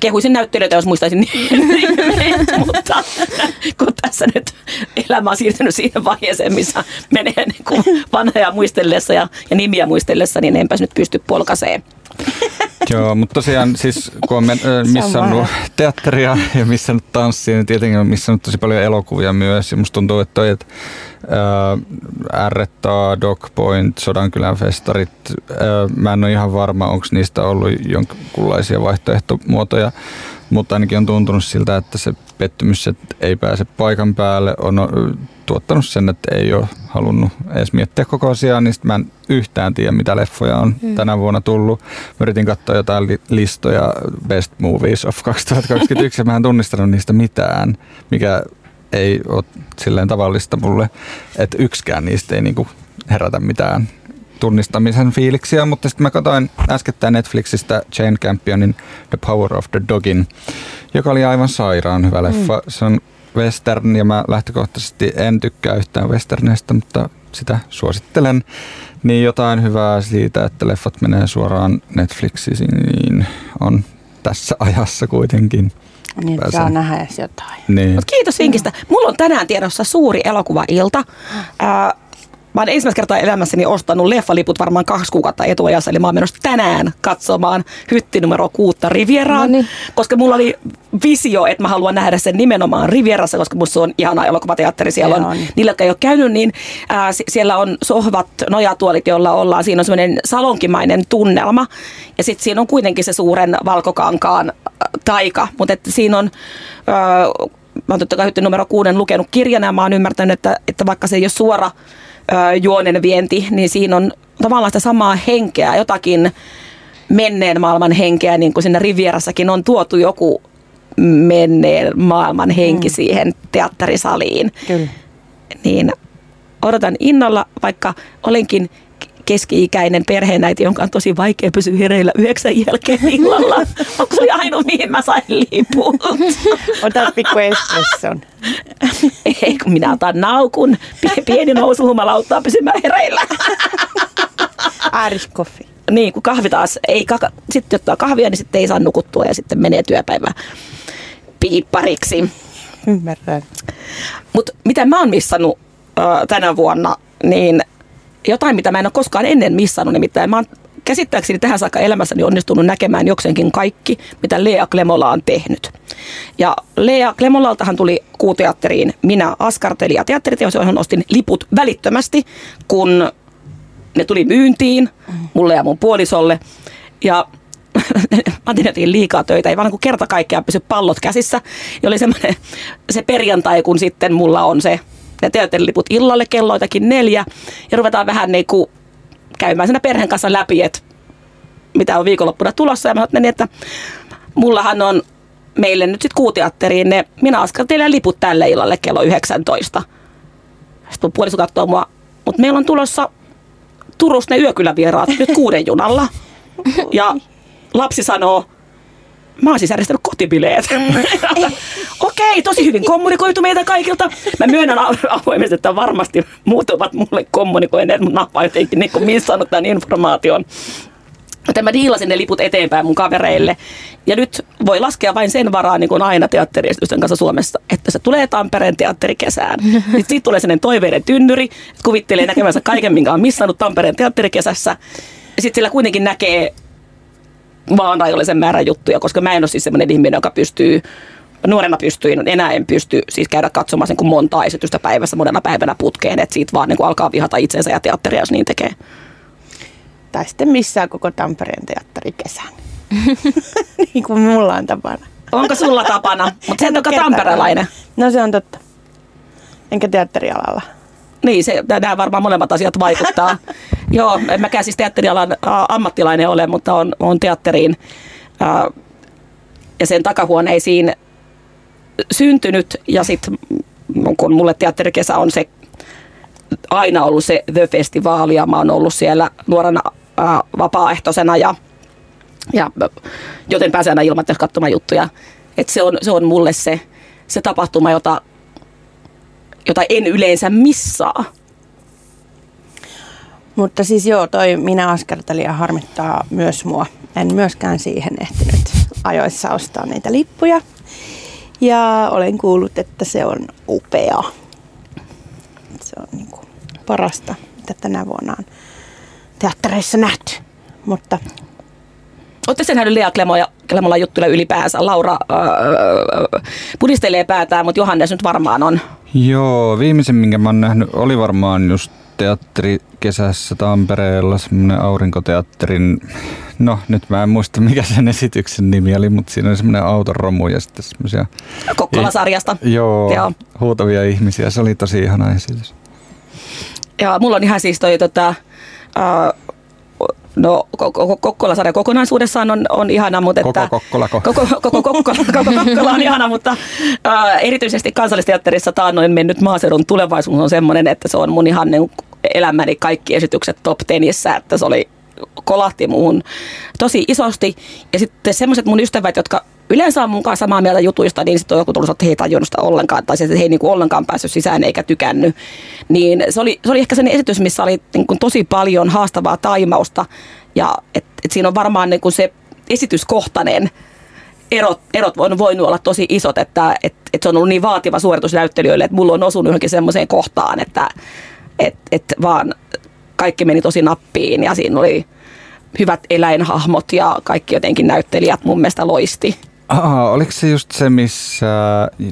kehuisin näyttelijöitä, jos muistaisin niin, mutta kun tässä nyt elämä on siirtynyt siihen vaiheeseen, missä menee niin kuin vanhoja muistellessa ja, ja nimiä muistellessa, niin enpäs nyt pysty polkaseen. Joo, mutta tosiaan siis kun on missannut teatteria ja missannut tanssia, niin tietenkin on missannut tosi paljon elokuvia myös. Ja musta tuntuu, että toi, että Ärrettaa, Dog Point, Sodankylän festarit, ää, mä en ole ihan varma, onko niistä ollut jonkinlaisia vaihtoehtomuotoja, mutta ainakin on tuntunut siltä, että se pettymys, että ei pääse paikan päälle, on tuottanut sen, että ei ole halunnut edes miettiä koko asiaa, niin mä en yhtään tiedä, mitä leffoja on hmm. tänä vuonna tullut. Mä yritin katsoa jotain li- listoja Best Movies of 2021 ja mä en tunnistanut niistä mitään, mikä ei ole silleen tavallista mulle, että yksikään niistä ei niinku herätä mitään tunnistamisen fiiliksiä, mutta sitten mä katsoin äskettäin Netflixistä Jane Campionin The Power of the Dogin, joka oli aivan sairaan hyvä leffa. Mm. Se on western ja mä lähtökohtaisesti en tykkää yhtään westerneistä, mutta sitä suosittelen. Niin jotain hyvää siitä, että leffat menee suoraan Netflixiin, on tässä ajassa kuitenkin. Niin, että saa nähdä edes jotain. Niin. Mut kiitos vinkistä. Mulla on tänään tiedossa suuri elokuvailta. Äh, Mä oon ensimmäistä kertaa elämässäni ostanut leffaliput varmaan kaksi kuukautta etuajassa, eli mä oon menossa tänään katsomaan hytti numero kuutta Rivieraan, no niin. koska mulla oli visio, että mä haluan nähdä sen nimenomaan Rivierassa, koska musta on ihana elokuvateatteri. Siellä on, niin. niillä, jotka ei ole käynyt, niin ää, siellä on sohvat, nojatuolit, joilla ollaan. Siinä on semmoinen salonkimainen tunnelma, ja sitten siinä on kuitenkin se suuren valkokankaan taika, mutta että siinä on... Ää, mä oon totta kai Hytti numero kuuden lukenut kirjana ja mä oon ymmärtänyt, että, että vaikka se ei ole suora juonen vienti, niin siinä on tavallaan sitä samaa henkeä, jotakin menneen maailman henkeä, niin kuin siinä Rivierassakin on tuotu joku menneen maailman henki mm. siihen teatterisaliin. Kyllä. Niin odotan innolla, vaikka olenkin keski-ikäinen perheenäiti, jonka on tosi vaikea pysyä hereillä yhdeksän jälkeen illalla. Onko se ainoa, mihin mä sain liput? Ota pikku espresson. Ei, kun minä otan naukun. Pieni nousuhumala auttaa pysymään hereillä. Irish coffee. Niin, kun kahvi taas ei, kaka, sitten ottaa kahvia, niin sitten ei saa nukuttua ja sitten menee työpäivä piippariksi. Ymmärrän. Mutta mitä mä oon missannut äh, tänä vuonna, niin jotain, mitä mä en ole koskaan ennen missannut, nimittäin mä oon käsittääkseni tähän saakka elämässäni onnistunut näkemään jokseenkin kaikki, mitä Lea Klemola on tehnyt. Ja Lea Klemolaltahan tuli kuuteatteriin Minä askartelin ja teatteriteos, johon ostin liput välittömästi, kun ne tuli myyntiin mulle ja mun puolisolle. Ja mä tein liikaa töitä, ei vaan niin kerta kaikkiaan pysy pallot käsissä. Ja oli semmoinen se perjantai, kun sitten mulla on se ne teatteriliput illalle kello jotakin neljä. Ja ruvetaan vähän niin kuin käymään siinä perheen kanssa läpi, että mitä on viikonloppuna tulossa. Ja mä ajattelin, että mullahan on meille nyt sitten kuuteatteriin ne, minä askartelen liput tälle illalle kello 19. Sitten mun puoliso katsoo mua, mutta meillä on tulossa Turusta ne yökylävieraat nyt kuuden junalla. Ja lapsi sanoo, mä oon siis järjestänyt kotibileet. Okei, tosi hyvin kommunikoitu meitä kaikilta. Mä myönnän avoimesti, että varmasti muut ovat mulle kommunikoineet, mutta nappaa jotenkin niin missannut tämän informaation. Joten mä diilasin ne liput eteenpäin mun kavereille. Ja nyt voi laskea vain sen varaan, niin kuin aina teatteriesitysten kanssa Suomessa, että se tulee Tampereen teatterikesään. Sitten siitä tulee sellainen toiveiden tynnyri, että kuvittelee näkemänsä kaiken, minkä on missannut Tampereen teatterikesässä. Ja sitten sillä kuitenkin näkee vaan rajallisen määrän juttuja, koska mä en ole siis semmoinen ihminen, joka pystyy nuorena pystyin, enää en pysty siis käydä katsomaan sen kuin monta esitystä päivässä monena päivänä putkeen, että siitä vaan niin kuin alkaa vihata itsensä ja teatteria, jos niin tekee. Tai sitten missään koko Tampereen teatterikesän. niin kuin mulla on tapana. Onko sulla tapana? Mutta sen onko Kertaa tamperelainen. No se on totta. Enkä teatterialalla. Niin, se, nämä varmaan molemmat asiat vaikuttaa. Joo, en mäkään siis teatterialan ammattilainen ole, mutta on, on teatteriin ä, ja sen takahuoneisiin syntynyt. Ja sitten kun mulle teatterikesä on se aina ollut se The Festival ja mä oon ollut siellä nuorena ä, vapaaehtoisena ja, ja joten pääsen aina ilman katsomaan juttuja. Et se, on, se on mulle se, se tapahtuma, jota, jota en yleensä missaa. Mutta siis joo, toi minä askartelin ja harmittaa myös mua. En myöskään siihen ehtinyt ajoissa ostaa niitä lippuja. Ja olen kuullut, että se on upea. Se on niin kuin parasta, mitä tänä vuonna on teattereissa nähty. Mutta Olette sen nähnyt Lea Klemo ja Klemola juttuja ylipäänsä. Laura äh, pudistelee päätään, mutta Johannes nyt varmaan on. Joo, viimeisen minkä mä oon nähnyt oli varmaan just teatterikesässä Tampereella, semmoinen aurinkoteatterin, no nyt mä en muista mikä sen esityksen nimi oli, mutta siinä oli semmoinen autoromu ja sitten semmoisia Kokkola-sarjasta. joo, Joo. huutavia ihmisiä. Se oli tosi ihana esitys. Ja mulla on ihan siis toi tota, äh, no koko Kokkola-sarja kokonaisuudessaan on, on ihana, mutta Koko että... Kokkolako. Koko, koko, Kokkola, koko Kokkola on ihana, mutta äh, erityisesti kansallisteatterissa taannoin mennyt maaseudun tulevaisuus on semmoinen, että se on mun ihan niin elämäni kaikki esitykset top tenissä, että se oli kolahti muuhun tosi isosti. Ja sitten semmoiset mun ystävät, jotka yleensä on kanssa samaa mieltä jutuista, niin sitten on joku tullut, että he ei tajunnut sitä ollenkaan, tai sitten he ei niinku ollenkaan päässyt sisään eikä tykännyt. Niin se oli, se oli ehkä sellainen esitys, missä oli niinku tosi paljon haastavaa taimausta, ja et, et siinä on varmaan niinku se esityskohtainen erot, erot on voinut olla tosi isot, että et, et se on ollut niin vaativa suoritus näyttelijöille, että mulla on osunut johonkin semmoiseen kohtaan, että et, et vaan kaikki meni tosi nappiin ja siinä oli hyvät eläinhahmot ja kaikki jotenkin näyttelijät mun mielestä loisti. Aa, oliko se just se, missä,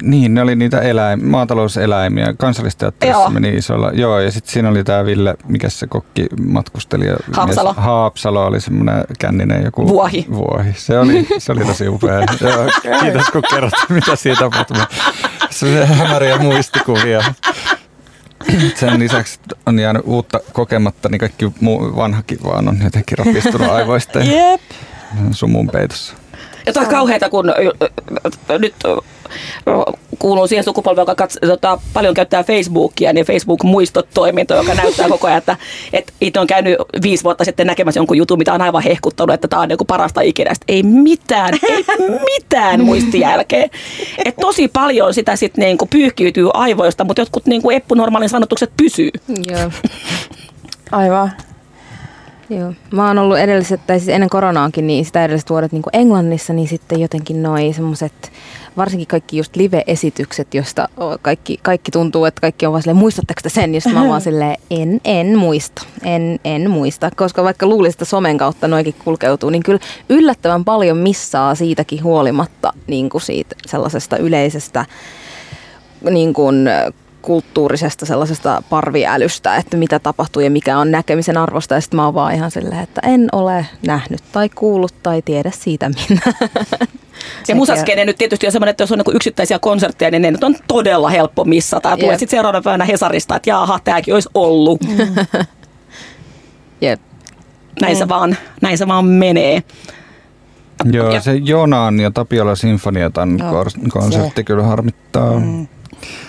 niin ne oli niitä eläim, maatalouseläimiä, kansallisteatterissa Joo. meni isolla, joo ja sitten siinä oli tämä Ville, mikä se kokki matkustelija. Haapsalo. Mies, Haapsalo oli semmoinen känninen joku. Vuohi. Vuohi, se oli, se oli tosi upea. joo, kiitos kun kerrot, mitä siitä tapahtui. Se on hämäriä muistikuvia. Sen lisäksi on jäänyt uutta kokematta, niin kaikki muu vanhakin vaan on jotenkin rapistunut aivoista Jep. sumun peitossa. Ja toi on kauheata, kun nyt kuuluu siihen sukupolveen, joka kats, tota, paljon käyttää Facebookia, niin Facebook-muistot-toiminto, joka näyttää koko ajan, että, että itse on käynyt viisi vuotta sitten näkemässä jonkun jutun, mitä on aivan hehkuttanut, että tämä on niin parasta ikinä. Sitten ei mitään, ei mitään muistijälkeä. Et tosi paljon sitä sitten niin pyyhkiytyy aivoista, mutta jotkut niin eppunormaalin sanotukset pysyy. Joo. Aivan. Joo. Mä oon ollut edelliset, tai siis ennen koronaakin, niin sitä edelliset vuodet niin Englannissa, niin sitten jotenkin noi semmoiset, varsinkin kaikki just live-esitykset, josta kaikki, kaikki tuntuu, että kaikki on vaan silleen, muistatteko te sen? Ja sitten mä vaan silleen, en, en muista, en, en muista. Koska vaikka luulisin, että somen kautta noikin kulkeutuu, niin kyllä yllättävän paljon missaa siitäkin huolimatta niin kuin siitä sellaisesta yleisestä niin kuin kulttuurisesta sellaisesta parviälystä, että mitä tapahtuu ja mikä on näkemisen arvosta. Ja sitten mä oon vaan ihan silleen, että en ole nähnyt tai kuullut tai tiedä siitä minä. Ja musaskene nyt tietysti on semmoinen, että jos on niin yksittäisiä konsertteja, niin ne nyt on todella helppo missata. Ja tulee sitten seuraavana päivänä Hesarista, että jaaha, tämäkin olisi ollut. Jep. Näin, se vaan, näin se vaan menee. Joo, Ja- se Jonan ja Tapiola Sinfoniatan kor- konsertti kyllä harmittaa.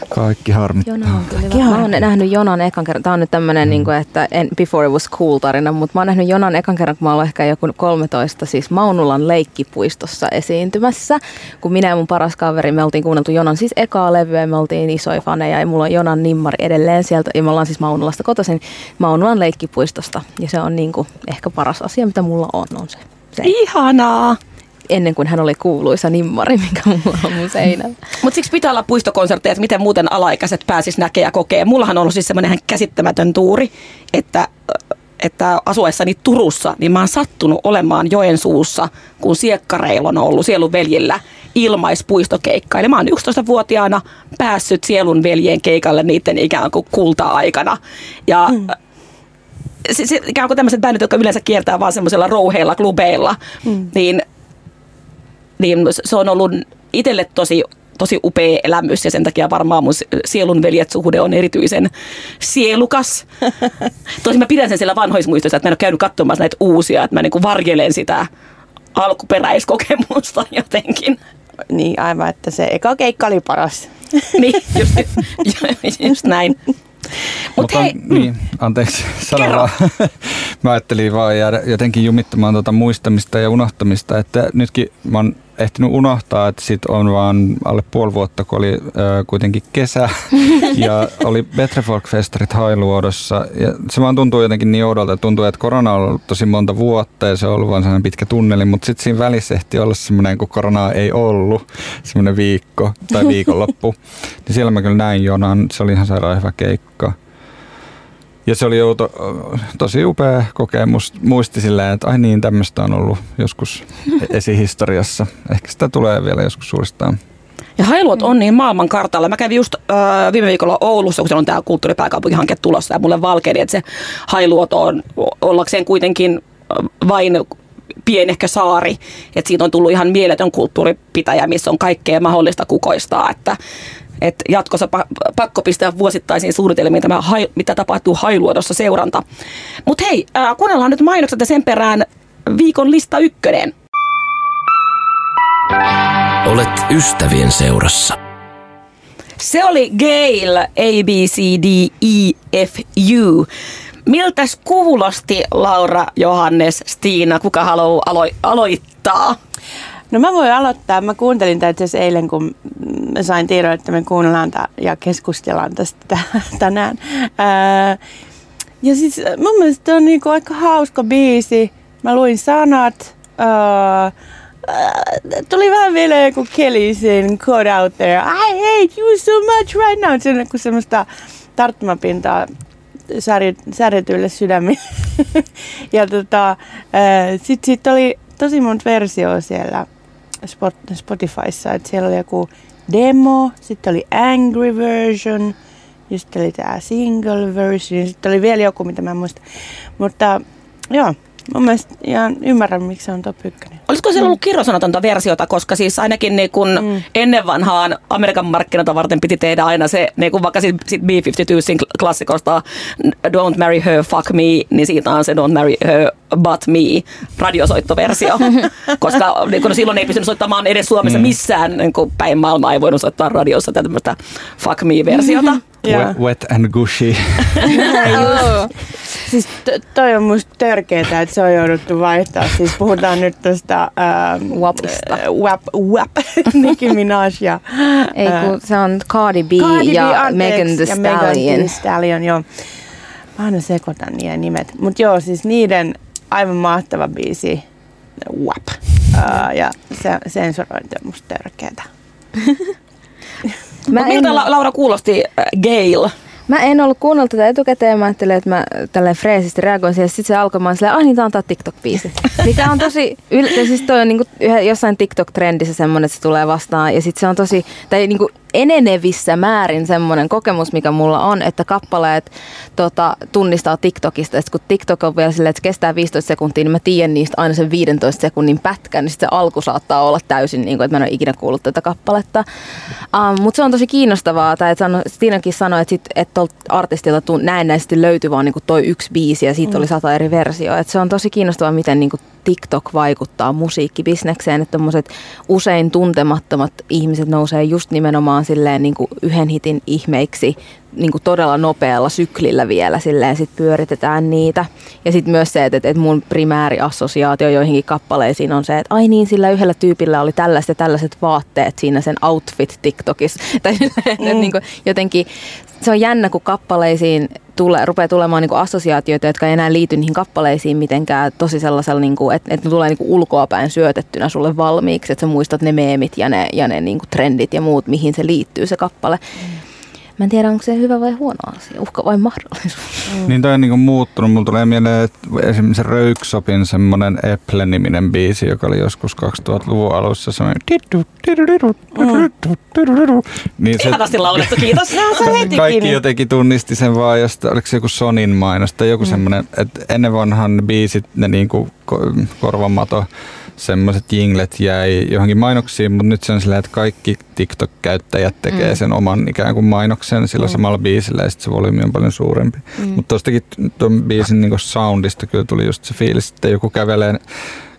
Kaikki harmittaa. Jona on kyllä hyvä. Mä oon nähnyt Jonan ekan kerran. Tää on nyt tämmönen, mm. niin kuin, että en, before it was cool tarina, mutta mä oon nähnyt Jonan ekan kerran, kun mä oon ehkä joku 13, siis Maunulan leikkipuistossa esiintymässä. Kun minä ja mun paras kaveri, me oltiin kuunneltu Jonan siis ekaa levyä, me oltiin isoja faneja ja mulla on Jonan nimmari edelleen sieltä. Ja me ollaan siis Maunulasta kotoisin Maunulan leikkipuistosta. Ja se on niin kuin, ehkä paras asia, mitä mulla on, on se. se. Ihanaa. Ennen kuin hän oli kuuluisa nimmari, mikä mulla on mun seinällä. Mutta siksi pitää olla puistokonsertteja, että miten muuten alaikäiset pääsis näkee ja kokee. Mullahan on ollut siis semmoinen ihan käsittämätön tuuri, että, että asuessani Turussa, niin mä oon sattunut olemaan Joensuussa, kun siekkareilla on ollut sielun veljillä ilmaispuistokeikka. Eli mä oon 11-vuotiaana päässyt sielun veljen keikalle niiden ikään kuin kulta-aikana. Ja mm. se, se, ikään kuin tämmöiset bändit, jotka yleensä kiertää vaan semmoisilla rouheilla klubeilla, mm. niin niin se on ollut itselle tosi, tosi upea elämys ja sen takia varmaan mun sielun veljet suhde on erityisen sielukas. Tosin mä pidän sen siellä vanhoissa muistoissa, että mä en ole käynyt katsomassa näitä uusia, että mä niin varjelen sitä alkuperäiskokemusta jotenkin. Niin aivan, että se eka keikka oli paras. Niin, just, just näin. Mutta Mutta hei, niin, anteeksi, sano vaan. Mä ajattelin vaan jäädä jotenkin jumittamaan tuota muistamista ja unohtamista, että nytkin mä oon ehtinyt unohtaa, että sit on vaan alle puoli vuotta, kun oli ö, kuitenkin kesä ja oli Betrefolk-festarit Hailuodossa. Ja se vaan tuntuu jotenkin niin oudolta, että tuntuu, että korona on ollut tosi monta vuotta ja se on ollut vaan sellainen pitkä tunneli, mutta sitten siinä välissä ehti olla semmoinen, kun koronaa ei ollut, semmoinen viikko tai viikonloppu, niin siellä mä kyllä näin Jonan, se oli ihan sairaan hyvä keikka. Ja se oli jo to, tosi upea kokemus. Muisti silleen, että ai niin, tämmöistä on ollut joskus esihistoriassa. Ehkä sitä tulee vielä joskus uudestaan. Ja Hailuot on niin maailman kartalla. Mä kävin just äh, viime viikolla Oulussa, kun siellä on tämä kulttuuripääkaupunkihanke tulossa ja mulle valkeni, että se Hailuot on ollakseen kuitenkin äh, vain pienehkö saari, että siitä on tullut ihan mieletön kulttuuripitäjä, missä on kaikkea mahdollista kukoistaa, että et jatkossa pa- pakko pistää vuosittaisiin suunnitelmiin tämä, hai- mitä tapahtuu Hailuodossa seuranta. Mutta hei, äh, kuunnellaan nyt mainokset ja sen perään viikon lista ykkönen. Olet ystävien seurassa. Se oli Gail A, B, C, D, E, F, U. Miltäs kuulosti Laura, Johannes, Stiina? Kuka haluaa alo- aloittaa? No mä voin aloittaa. Mä kuuntelin tätä itse eilen, kun mä sain tiedon, että me kuunnellaan tää ja keskustellaan tästä tä- tänään. Ää, ja siis mun mielestä on niinku aika hauska biisi. Mä luin sanat. Ää, tuli vähän vielä joku sen Caught Out There. I hate you so much right now. Se on niinku semmoista tarttumapintaa särjet, särjetyille sydämille. ja tota, sit siitä oli tosi monta versioa siellä Spot, Spotifyssa. Et siellä oli joku demo, sitten oli angry version, ja sitten oli tämä single version, ja sitten oli vielä joku, mitä mä en muista. Mutta joo, mun mielestä ihan ymmärrän, miksi se on top ykkönen. Olisiko siellä ollut kirjosanatonta versiota, koska siis ainakin niin kun mm. ennen vanhaan Amerikan markkinoita varten piti tehdä aina se, niin kun vaikka sit, sit B-52 klassikosta Don't Marry Her, Fuck Me, niin siitä on se Don't Marry Her, But Me radiosoittoversio, koska niin kun silloin ei pystynyt soittamaan edes Suomessa mm. missään niin kun päin maailmaa ei voinut soittaa radiossa tämmöistä Fuck Me-versiota. Wet, wet and gushy. Siis to, toi on musta törkeetä, että se on jouduttu vaihtaa. Siis puhutaan nyt tuosta ähm, Wapista. äh, Wap, Wap, Nicki Minaj ja... Ei kun se on Cardi B Cardi B, ja anteeksi, Megan Thee ja Megan Stallion. Thee Stallion, joo. Mä aina sekoitan niiden nimet. Mutta joo, siis niiden aivan mahtava biisi, WAP. Uh, ja se, sensurointi on musta törkeetä. Mä Mut miltä La- Laura kuulosti äh, Gail? Mä en ollut kuunnellut tätä etukäteen, mä ajattelin, että mä tälleen freesisti reagoin siihen, sitten se alkoi, mä silleen, ah niin tää on tää TikTok-biisi. Mikä on tosi, yl- siis toi on niinku yhä, jossain TikTok-trendissä semmonen, että se tulee vastaan, ja sitten se on tosi, tai niinku enenevissä määrin semmoinen kokemus, mikä mulla on, että kappaleet tota, tunnistaa TikTokista, että kun TikTok on vielä silleen, että kestää 15 sekuntia, niin mä tiedän niistä aina sen 15 sekunnin pätkän, niin se alku saattaa olla täysin, niin kuin, että mä en ole ikinä kuullut tätä kappaletta. Um, Mutta se on tosi kiinnostavaa, tai että sano, Tiinakin sanoi, että, sit, että tuolta artistilta näennäisesti löytyy vaan niin kuin toi yksi biisi, ja siitä mm. oli sata eri versioa. Et se on tosi kiinnostavaa, miten niin kuin TikTok vaikuttaa musiikkibisnekseen, että tommoset usein tuntemattomat ihmiset nousee just nimenomaan silleen niin kuin yhden hitin ihmeiksi niin kuin todella nopealla syklillä vielä silleen sit pyöritetään niitä. Ja sitten myös se, että, että mun primääriassosiaatio joihinkin kappaleisiin on se, että ai niin, sillä yhdellä tyypillä oli tällaiset ja tällaiset vaatteet siinä sen outfit TikTokissa. Tai silleen, että niin kuin jotenkin se on jännä, kun kappaleisiin tule, rupeaa tulemaan niin assosiaatioita, jotka ei enää liity niihin kappaleisiin mitenkään tosi sellaisella, niin kuin, että, että ne tulee niin ulkoapäin syötettynä sulle valmiiksi, että sä muistat ne meemit ja ne, ja ne niin kuin trendit ja muut, mihin se liittyy se kappale. Mm. Mä en tiedä, onko se hyvä vai huono asia, uhka vai mahdollisuus. Mm. Niin toi on niinku muuttunut. Mulla tulee mieleen, että esimerkiksi Röyksopin semmonen Apple-niminen biisi, joka oli joskus 2000-luvun alussa semmoinen niin se, Ihanasti laulettu, kiitos. kaikki jotenkin tunnisti sen vaan, josta, oliko se joku Sonin mainos tai joku mm. semmoinen, että ennen vanhan ne biisit, ne niinku korvamato semmoiset jinglet jäi johonkin mainoksiin, mutta nyt se on silleen, että kaikki TikTok-käyttäjät tekee mm. sen oman ikään kuin mainoksen sillä mm. samalla biisillä ja sitten se volyymi on paljon suurempi. Mm. Mutta tuostakin tuon biisin niin soundista kyllä tuli just se fiilis, että joku kävelee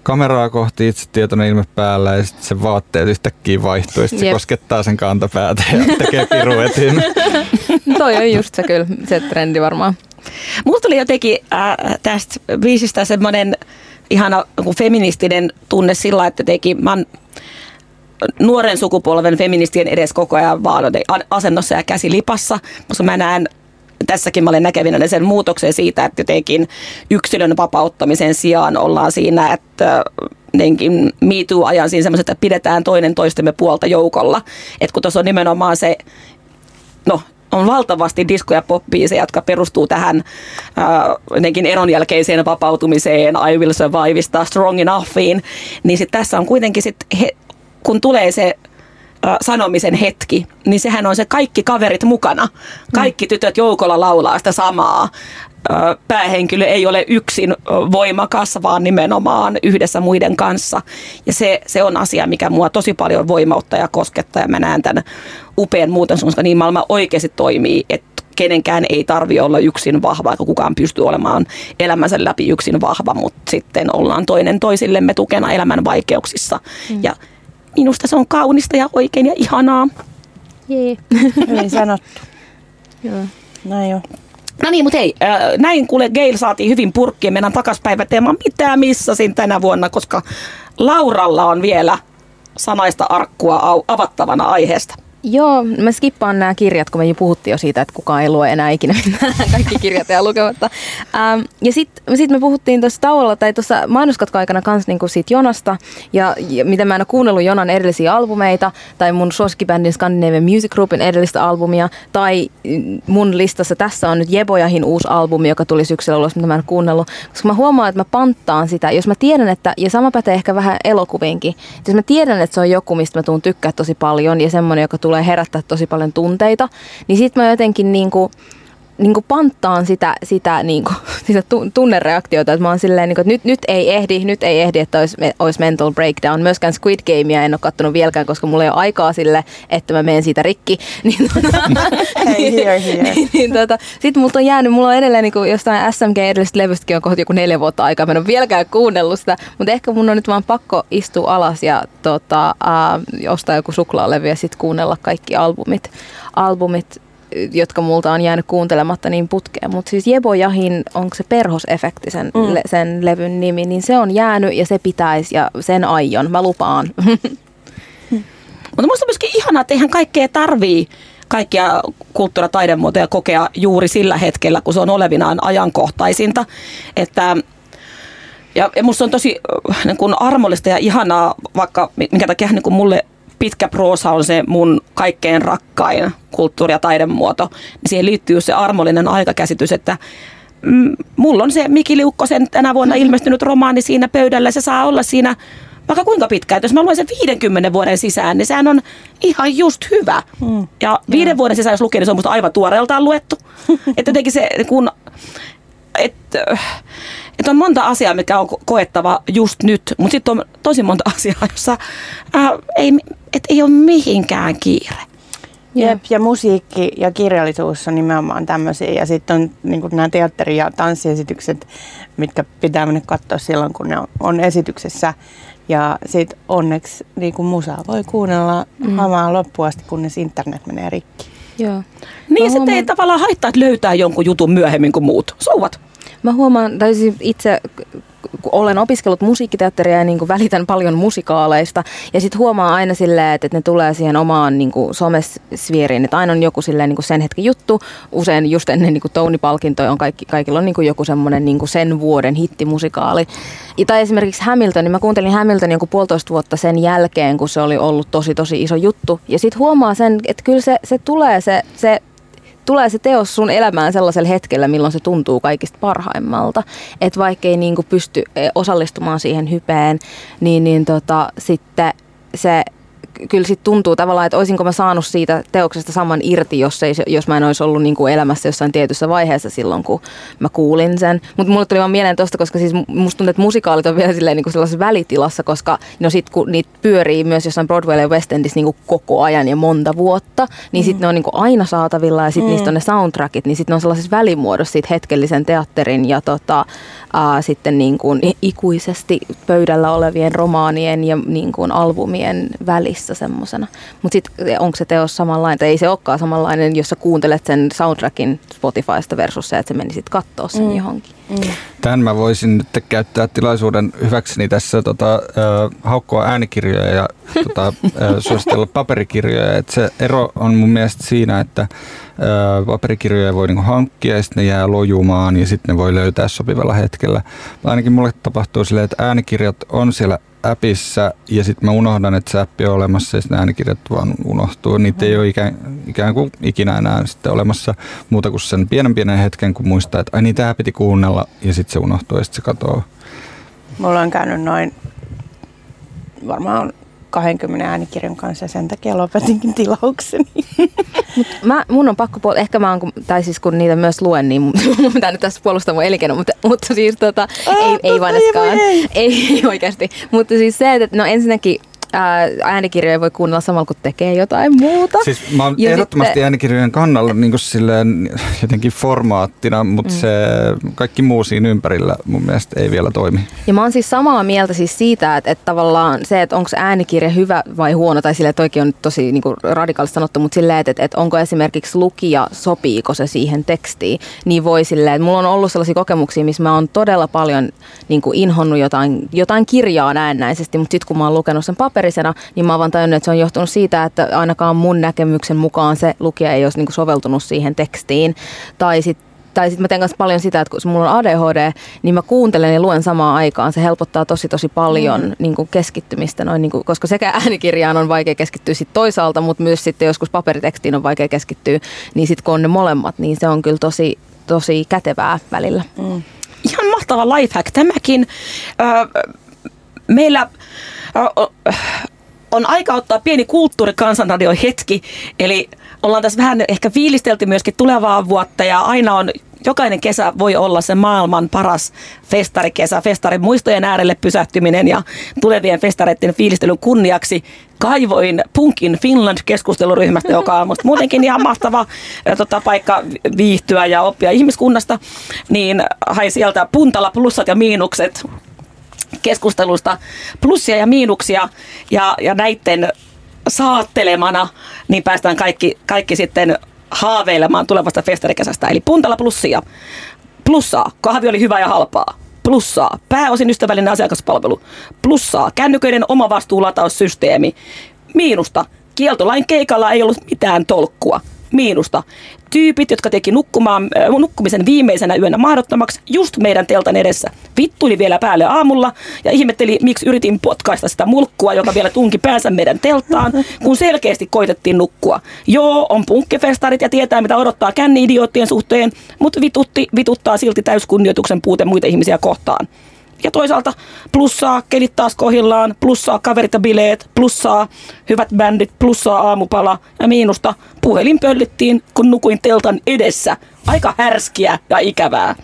kameraa kohti itse tietoinen ilme päällä ja sitten se vaatteet yhtäkkiä vaihtuu ja sitten se koskettaa sen kantapäätä ja tekee piruetin. Toi on just se kyllä, se trendi varmaan. Mulla tuli jotenkin äh, tästä biisistä semmoinen ihana feministinen tunne sillä, että teki, mä oon nuoren sukupolven feministien edes koko ajan vaan asennossa ja käsi lipassa, koska mä näen tässäkin mä olen näkevinä sen muutoksen siitä, että jotenkin yksilön vapauttamisen sijaan ollaan siinä, että jotenkin Me Too-ajan siinä semmoiset, että pidetään toinen toistemme puolta joukolla. Että kun tuossa on nimenomaan se, no on valtavasti disko- ja pop-biisejä, jotka perustuu tähän äh, eron jälkeiseen vapautumiseen, I Will Surviveista, Strong Enoughiin, niin sit tässä on kuitenkin sit, he, kun tulee se äh, sanomisen hetki, niin sehän on se kaikki kaverit mukana. Kaikki tytöt joukolla laulaa sitä samaa. Äh, päähenkilö ei ole yksin voimakas, vaan nimenomaan yhdessä muiden kanssa. Ja se, se on asia, mikä mua tosi paljon voimauttaa ja koskettaa. Ja mä näen tämän upean muuten koska niin maailma oikeasti toimii, että kenenkään ei tarvi olla yksin vahva, kun kukaan pystyy olemaan elämänsä läpi yksin vahva, mutta sitten ollaan toinen toisillemme tukena elämän vaikeuksissa. Mm. Ja minusta se on kaunista ja oikein ja ihanaa. Jee. Hyvin sanottu. Joo. Näin jo. No niin, mutta hei, näin kuule Gail saatiin hyvin purkkiin. Mennään takaspäiväteemaan. Mitä missasin tänä vuonna, koska Lauralla on vielä sanaista arkkua avattavana aiheesta. Joo, mä skippaan nämä kirjat, kun me jo puhuttiin jo siitä, että kukaan ei lue enää ikinä kaikki kirjat ja lukematta. Ähm, ja sitten sit me puhuttiin tuossa tauolla tai tuossa mainoskatkoaikana kanssa niinku siitä Jonasta, ja, ja mitä mä en ole kuunnellut Jonan edellisiä albumeita, tai mun suosikkibändin Scandinavian Music Groupin edellistä albumia, tai mun listassa tässä on nyt Jebojahin uusi albumi, joka tuli syksyllä ulos, mitä mä en kuunnellut, koska mä huomaan, että mä panttaan sitä, jos mä tiedän, että, ja sama pätee ehkä vähän elokuviinkin, jos mä tiedän, että se on joku, mistä mä tuun tykkää tosi paljon, ja semmoinen, joka tulee herättää tosi paljon tunteita, niin sitten mä jotenkin niin kuin, niin kuin panttaan sitä, sitä niin kuin, sitä tu- tunnereaktioita, että mä oon silleen, niin kuin, että nyt, nyt ei ehdi, nyt ei ehdi, että olisi, olisi mental breakdown. Myöskään Squid Gamea en ole kattonut vieläkään, koska mulla ei ole aikaa sille, että mä menen siitä rikki. Niin, tota, Hei, here, here. niin, niin, tota, Sitten multa on jäänyt, mulla on edelleen niin kuin jostain SMG edellisestä levystäkin on kohta joku neljä vuotta aikaa, mä en ole vieläkään kuunnellut sitä, mutta ehkä mun on nyt vaan pakko istua alas ja tota, äh, ostaa joku suklaalevy ja sitten kuunnella kaikki albumit, albumit jotka multa on jäänyt kuuntelematta niin putkeen. Mutta siis Jebo Jahin, onko se perhosefekti sen, mm. le, sen levyn nimi, niin se on jäänyt ja se pitäisi ja sen aion, mä lupaan. Mutta musta on myöskin ihanaa, että eihän kaikkea tarvii kaikkia kulttuuri- ja taidemuotoja kokea juuri sillä hetkellä, kun se on olevinaan ajankohtaisinta. Että ja, ja musta on tosi äh, niin kun armollista ja ihanaa, vaikka minkä takia niin kun mulle pitkä proosa on se mun kaikkein rakkain kulttuuri- ja taidemuoto, niin siihen liittyy se armollinen aikakäsitys, että mm, mulla on se Miki Liukkosen tänä vuonna ilmestynyt romaani siinä pöydällä, se saa olla siinä vaikka kuinka pitkään. Että jos mä luen sen 50 vuoden sisään, niin sehän on ihan just hyvä. Mm. Ja viiden vuoden sisään, jos lukee, niin se on musta aivan tuoreeltaan luettu. että jotenkin se, kun, että että on monta asiaa, mikä on koettava just nyt, mutta sitten on tosi monta asiaa, jossa ää, ei, et ei ole mihinkään kiire. Jep, ja musiikki ja kirjallisuus on nimenomaan tämmöisiä. Ja sitten on niin nämä teatteri- ja tanssiesitykset, mitkä pitää mennä katsoa silloin, kun ne on, on esityksessä. Ja sitten onneksi niin kuin musaa voi kuunnella mm. hamaan loppuun asti, kunnes internet menee rikki. Joo. Niin, sitten ei tavallaan haittaa, että löytää jonkun jutun myöhemmin kuin muut. Souvat. Mä huomaan, tai siis itse kun olen opiskellut musiikkiteatteria ja niin kuin välitän paljon musikaaleista. Ja sitten huomaa aina silleen, että, että ne tulee siihen omaan niin kuin somesvieriin. Että aina on joku silleen niin kuin sen hetken juttu. Usein just ennen niin Tony-palkintoja on kaikki, kaikilla on niin kuin joku semmoinen niin sen vuoden hittimusikaali. Ja, tai esimerkiksi Hamilton, niin mä kuuntelin Hamiltonin joku puolitoista vuotta sen jälkeen, kun se oli ollut tosi tosi iso juttu. Ja sitten huomaa sen, että kyllä se, se tulee se, se tulee se teos sun elämään sellaisella hetkellä, milloin se tuntuu kaikista parhaimmalta. Että vaikkei niinku pysty eh, osallistumaan siihen hypeen, niin, niin tota, sitten se kyllä sitten tuntuu tavallaan, että olisinko mä saanut siitä teoksesta saman irti, jos, ei, jos mä en olisi ollut niin kuin elämässä jossain tietyssä vaiheessa silloin, kun mä kuulin sen. Mutta mulle tuli vaan mieleen tosta, koska siis musta tuntuu, että musikaalit on vielä silleen niin kuin sellaisessa välitilassa, koska no sit kun niitä pyörii myös jossain Broadway ja West Endissä niin kuin koko ajan ja monta vuotta, niin mm. sitten ne on niin kuin aina saatavilla ja sitten mm. niistä on ne soundtrackit, niin sitten ne on sellaisessa välimuodossa siitä hetkellisen teatterin ja tota, ää, sitten niin kuin ikuisesti pöydällä olevien romaanien ja niin kuin albumien välissä semmoisena. Mutta sitten onko se teos samanlainen, tai ei se olekaan samanlainen, jos sä kuuntelet sen soundtrackin Spotifysta versus se, että se menisit katsoa sen mm. johonkin. Mm. Tämän mä voisin nyt käyttää tilaisuuden hyväkseni tässä tota, äh, haukkoa äänikirjoja ja tota, äh, suositella paperikirjoja. Et se ero on mun mielestä siinä, että äh, paperikirjoja voi niinku hankkia ja sitten ne jää lojumaan ja sitten ne voi löytää sopivalla hetkellä. Ainakin mulle tapahtuu silleen, että äänikirjat on siellä appissa ja sitten mä unohdan, että se appi on olemassa ja sitten äänikirjat vaan unohtuu. Niitä ei ole ikään, ikään kuin ikinä enää sitten olemassa muuta kuin sen pienen pienen hetken, kun muistaa, että ai niin tämä piti kuunnella ja sitten se unohtuu ja sitten se katoaa. Mulla on käynyt noin varmaan 20 äänikirjan kanssa ja sen takia lopetinkin tilaukseni. Mut mä, mun on pakko puolella, ehkä mä oon, tai siis kun niitä myös luen, niin mun pitää nyt tässä puolustaa mun elinkeino, mutta, mutta siis tota, ah, ei, ei vaneskaan, ei, ei oikeasti. Mutta siis se, että no ensinnäkin äänikirjoja voi kuunnella samalla kun tekee jotain muuta. Siis mä oon ja ehdottomasti sitten... äänikirjojen kannalla niin kuin silleen, jotenkin formaattina, mutta mm. se kaikki muu siinä ympärillä mun mielestä ei vielä toimi. Ja mä oon siis samaa mieltä siis siitä, että, että tavallaan se, että onko äänikirja hyvä vai huono, tai silleen, että on tosi niin kuin radikaalisti sanottu, mutta silleen, että, että onko esimerkiksi lukija, sopiiko se siihen tekstiin, niin voi silleen, että mulla on ollut sellaisia kokemuksia, missä mä oon todella paljon niin kuin inhonnut jotain, jotain kirjaa näennäisesti, mutta sitten kun mä oon lukenut sen paperin, paperisena, niin mä oon vaan tajunnut, että se on johtunut siitä, että ainakaan mun näkemyksen mukaan se lukija ei olisi niin soveltunut siihen tekstiin. Tai sitten tai sitten mä teen paljon sitä, että kun mulla on ADHD, niin mä kuuntelen ja luen samaan aikaan. Se helpottaa tosi tosi paljon mm. niin kuin keskittymistä, noin, niin kuin, koska sekä äänikirjaan on vaikea keskittyä sit toisaalta, mutta myös sitten joskus paperitekstiin on vaikea keskittyä, niin sitten kun on ne molemmat, niin se on kyllä tosi, tosi kätevää välillä. Mm. Ihan mahtava lifehack tämäkin. Öö, meillä on aika ottaa pieni kulttuurikansanradio hetki, eli ollaan tässä vähän ehkä fiilistelty myöskin tulevaa vuotta ja aina on jokainen kesä voi olla se maailman paras festarikesä, festarin muistojen äärelle pysähtyminen ja tulevien festareiden fiilistelyn kunniaksi. Kaivoin Punkin Finland-keskusteluryhmästä, joka on musta muutenkin ihan mahtava tota, paikka viihtyä ja oppia ihmiskunnasta, niin hai sieltä puntalla plussat ja miinukset keskustelusta plussia ja miinuksia ja, ja näiden saattelemana, niin päästään kaikki, kaikki sitten haaveilemaan tulevasta festarikesästä. Eli puntalla plussia. Plussaa, kahvi oli hyvä ja halpaa. Plussaa, pääosin ystävällinen asiakaspalvelu. Plussaa, kännyköiden omavastuulataussysteemi. Miinusta, kieltolain keikalla ei ollut mitään tolkkua. Miinusta, tyypit, jotka teki nukkumaan, äh, nukkumisen viimeisenä yönä mahdottomaksi just meidän teltan edessä. Vittuli vielä päälle aamulla ja ihmetteli, miksi yritin potkaista sitä mulkkua, joka vielä tunki päänsä meidän telttaan, kun selkeästi koitettiin nukkua. Joo, on punkkefestarit ja tietää, mitä odottaa känni-idioottien suhteen, mutta vitutti, vituttaa silti täyskunnioituksen puute muita ihmisiä kohtaan. Ja toisaalta plussaa kelit taas kohillaan, plussaa kaverit ja bileet, plussaa hyvät bändit, plussaa aamupala ja miinusta puhelin pöllittiin, kun nukuin teltan edessä. Aika härskiä ja ikävää.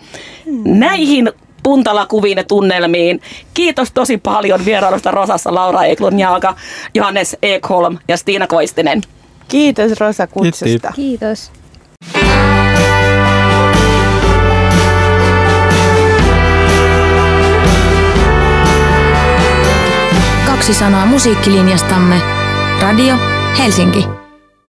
Näihin puntalakuviin ja tunnelmiin. Kiitos tosi paljon vierailusta Rosassa Laura Eklun Jaaga, Johannes Ekholm ja Stiina Koistinen. Kiitos Rosa kutsusta. Kiitos. Kaksi sanaa musiikkilinjastamme. Radio Helsinki.